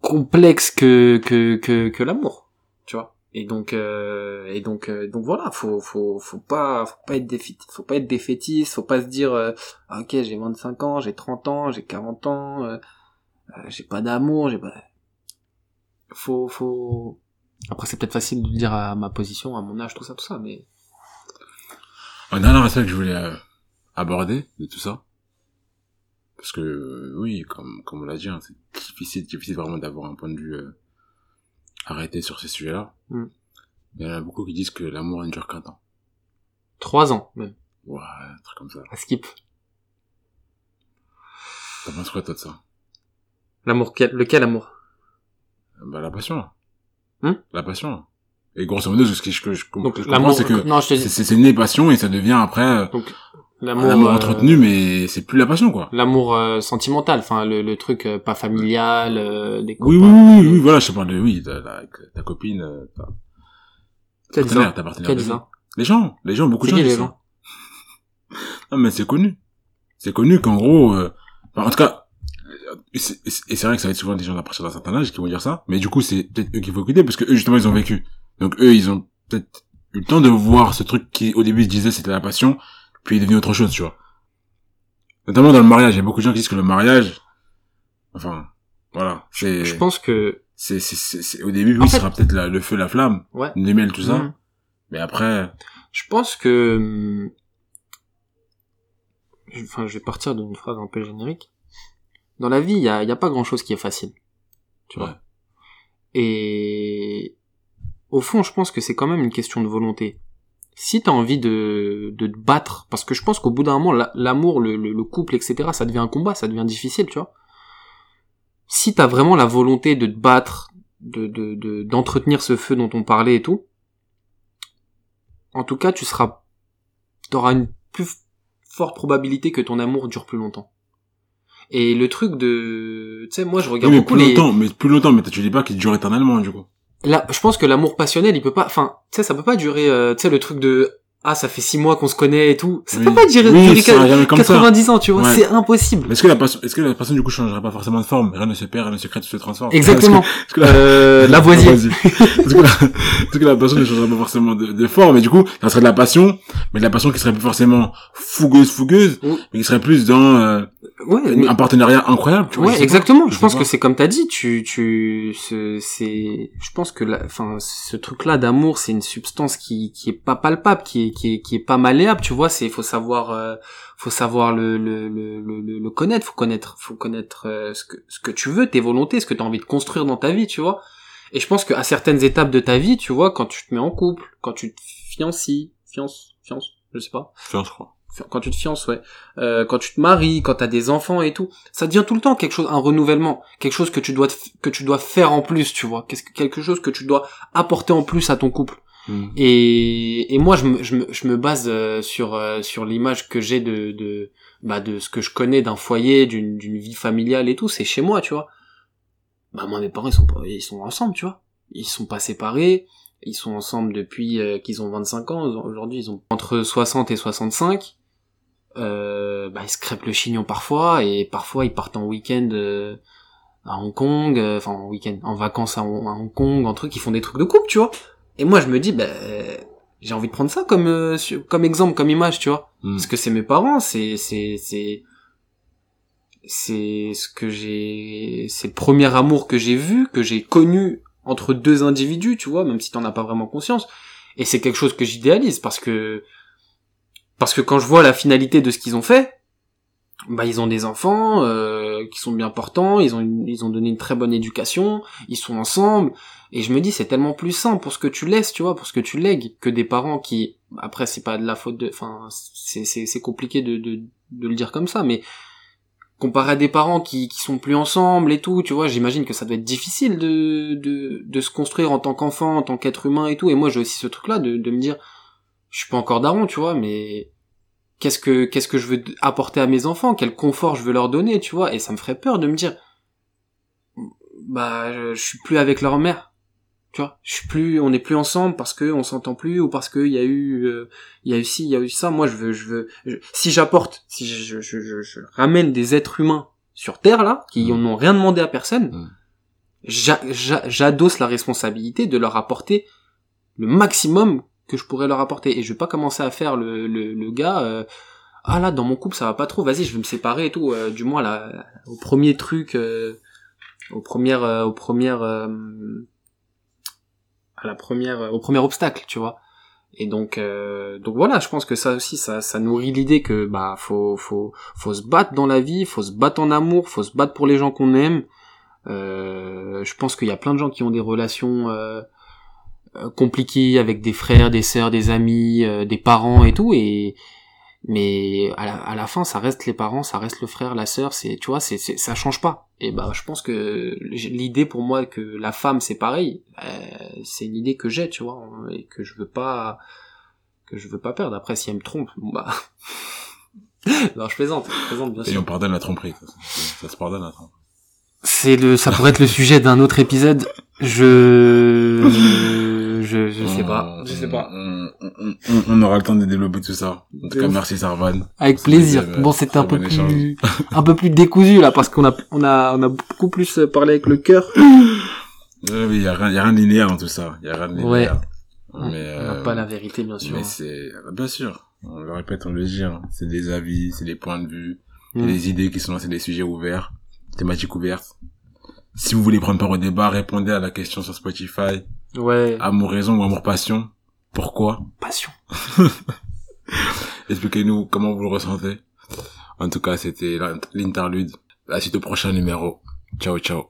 complexe que, que, que, que l'amour, tu vois. Et donc, euh, et donc, euh, donc voilà, faut, faut, faut pas, faut pas être défaitiste, faut pas être défaitiste, faut pas se dire, euh, Ah, ok, j'ai 25 ans, j'ai 30 ans, j'ai 40 ans, euh, euh, j'ai pas d'amour, j'ai pas, faut, faut, après c'est peut-être facile de le dire à ma position, à mon âge, tout ça, tout ça, mais Un dernier aspect que je voulais euh, aborder de tout ça. Parce que, euh, oui, comme, comme on l'a dit, hein, c'est difficile, difficile vraiment d'avoir un point de vue euh, arrêté sur ces sujets-là. Mm. Il y en a beaucoup qui disent que l'amour ne dure qu'un temps. trois ans, même, Ouais, un truc comme ça. à skip. T'en penses quoi, toi, de ça? L'amour, quel, lequel amour? Bah, la passion. Hmm? La passion. Et grosso modo, ce que je, que je, comprends, c'est que c'est né passion et ça devient après euh, donc, l'amour, amour euh, entretenu, mais c'est plus la passion, quoi. l'amour euh, sentimental, enfin, le, le truc euh, pas familial, euh, des Oui, oui, oui, oui, oui, voilà, je parle de, oui, de, la- avec ta copine, euh, ta Qui a dit partenaire, ta partenaire de? Les gens, les gens, beaucoup de gens qui les gens? Ah, mais c'est connu. C'est connu qu'en gros, euh, enfin, en tout cas, et c'est vrai que ça va être souvent des gens à partir d'un certain âge qui vont dire ça, mais du coup, c'est peut-être eux qu'il faut écouter parce que eux, justement, ils ont vécu. Donc eux, ils ont peut-être eu le temps de voir ce truc qui, au début, se disait c'était la passion, puis il est devenu autre chose, tu vois. Notamment dans le mariage, il y a beaucoup de gens qui disent que le mariage, enfin, voilà, c'est, Je pense que, c'est, c'est, c'est, au début, oui, ce sera peut-être le feu, la flamme, ouais. miels, tout ça, Mhm. mais après, Je pense que, je- enfin, je vais partir d'une phrase un peu générique, Dans la vie, il y a, y a pas grand chose qui est facile. Tu Ouais. vois. Et au fond, je pense que c'est quand même une question de volonté. Si t'as envie de, de te battre, parce que je pense qu'au bout d'un moment, la- l'amour, le, le, le couple, etc., ça devient un combat, ça devient difficile, tu vois. Si t'as vraiment la volonté de te battre, de, de, de, d'entretenir ce feu dont on parlait et tout, en tout cas, tu seras, t'auras une plus forte probabilité que ton amour dure plus longtemps. Et le truc de, tu sais, moi je Oui, regarde mais beaucoup plus les, longtemps, mais plus longtemps, mais tu dis pas qu'il dure éternellement, du coup. Là, je pense que l'amour passionnel, il peut pas, enfin, tu sais, ça peut pas durer, euh, tu sais, le truc de, ah, ça fait six mois qu'on se connaît et tout. Ça Oui. peut pas durer, Oui, durer ça. 90 ans, tu vois. Ouais. C'est impossible. Est-ce que la personne, est-ce que la personne, du coup, changerait pas forcément de forme? Rien ne se perd, rien ne se crée, tout se transforme. Exactement. Est-ce que la, Euh, Lavoisier. Lavoisier. Est-ce que la, que la personne ne changerait pas forcément de, de forme? Mais du coup, ça serait de la passion, mais de la passion qui serait plus forcément fougueuse, fougueuse, Oui. mais qui serait plus dans, euh, Ouais, mais- un partenariat incroyable, tu vois. je ouais, exactement. Je pense que c'est comme t'as dit, tu, tu, ce- c'est, je pense que la, enfin, ce truc-là d'amour, c'est une substance qui, qui est pas palpable, qui est, qui est, qui est pas malléable, tu vois. C'est, faut savoir, euh, faut savoir le, le, le, le, le- le connaître, faut connaître, faut connaître euh, ce que, ce que tu veux, tes volontés, ce que t'as envie de construire dans ta vie, tu vois. Et je pense qu'à certaines étapes de ta vie, tu vois, quand tu te mets en couple, quand tu te fiancies, fiances, fiances, je sais pas, je crois. quand tu te fiances, ouais, euh, quand tu te maries, quand t'as des enfants et tout, ça devient tout le temps quelque chose, un renouvellement, quelque chose que tu dois que tu dois faire en plus, tu vois, quelque chose que tu dois apporter en plus à ton couple. Hmm. Et, et moi, je me, je me, je me base euh, sur euh, sur l'image que j'ai de de bah de ce que je connais d'un foyer, d'une d'une vie familiale et tout, c'est chez moi, tu vois. Bah moi, mes parents ils sont ils sont ensemble, tu vois. Ils sont pas séparés. Ils sont ensemble depuis euh, qu'ils ont 25 ans. Aujourd'hui, ils ont entre 60 et 65 euh, bah, ils se crêpent le chignon parfois et parfois ils partent en week-end à Hong Kong, enfin en week-end, en vacances à, Hong à Hong Kong, en truc, ils font des trucs de couple, tu vois. Et moi je me dis, bah, j'ai envie de prendre ça comme euh, comme exemple, comme image, tu vois, Hmm. parce que c'est mes parents, c'est c'est c'est c'est ce que j'ai, c'est le premier amour que j'ai vu, que j'ai connu entre deux individus, tu vois, même si t'en as pas vraiment conscience. Et c'est quelque chose que j'idéalise parce que parce que quand je vois la finalité de ce qu'ils ont fait, bah ils ont des enfants euh, qui sont bien portants, ils ont une- ils ont donné une très bonne éducation, ils sont ensemble et je me dis c'est tellement plus simple pour ce que tu laisses, tu vois, pour ce que tu lègues que des parents qui après c'est pas de la faute de enfin c'est c'est c'est compliqué de de de le dire comme ça mais comparé à des parents qui qui sont plus ensemble et tout, tu vois, j'imagine que ça doit être difficile de de de se construire en tant qu'enfant, en tant qu'être humain et tout et moi j'ai aussi ce truc là de de me dire je suis pas encore daron, tu vois, mais qu'est-ce que qu'est-ce que je veux apporter à mes enfants, quel confort je veux leur donner, tu vois, et ça me ferait peur de me dire bah je, je suis plus avec leur mère. Tu vois, je suis plus on n'est plus ensemble parce que on s'entend plus ou parce que il y a eu euh, il y a eu ci, il y a eu ça. Moi je veux je veux je- si j'apporte, si je, je, je, je ramène des êtres humains sur terre là qui Mm. n'ont rien demandé à personne, Mm. j'a- j'a- j'adosse la responsabilité de leur apporter le maximum que je pourrais leur apporter. Et je vais pas commencer à faire le le, gars euh, ah là dans mon couple ça va pas trop vas-y je vais me séparer et tout. Euh, du moins là au premier truc euh, euh, aux premières euh, à la première au premier obstacle tu vois. Et donc donc voilà je pense que ça aussi ça ça nourrit l'idée que bah faut faut faut se battre dans la vie faut se battre en amour faut se battre pour les gens qu'on aime. Je pense qu'il y a plein de gens qui ont des relations euh, compliquées avec des frères des sœurs des amis euh, des parents et tout et mais à la, à la fin ça reste les parents ça reste le frère la sœur c'est tu vois c'est c'est- ça change pas et bah je pense que l'idée pour moi que la femme c'est pareil euh, c'est une idée que j'ai tu vois et que je veux pas que je veux pas perdre après si elle me trompe bon bah non je plaisante je plaisante bien Et sûr on pardonne la tromperie. Ça, ça- ça se pardonne la tromperie. c'est le ça pourrait être le sujet d'un autre épisode je je je sais pas je sais pas On, on- on- on aura le temps de développer tout ça. En tout cas, merci Sarvan. Avec plaisir. euh, Bon, c'était un peu plus, un peu plus décousu là, parce qu'on a, on a, on a beaucoup plus euh, parlé avec le cœur. Euh, oui, y a rien, y a rien de linéaire dans tout ça. Y a rien de Ouais. linéaire. on Mais, n'a euh, pas la vérité, bien sûr. mais c'est, bien sûr. On le répète, on le dit. hein. C'est des avis, c'est des points de vue, Mm. c'est des idées qui sont là, c'est des sujets ouverts, thématiques ouvertes. Si vous voulez prendre part au débat, répondez à la question sur Spotify. Ouais. Amour raison ou amour passion? Pourquoi? Passion. Expliquez-nous comment vous le ressentez. En tout cas, c'était l'interlude la suite au prochain numéro. Ciao, ciao.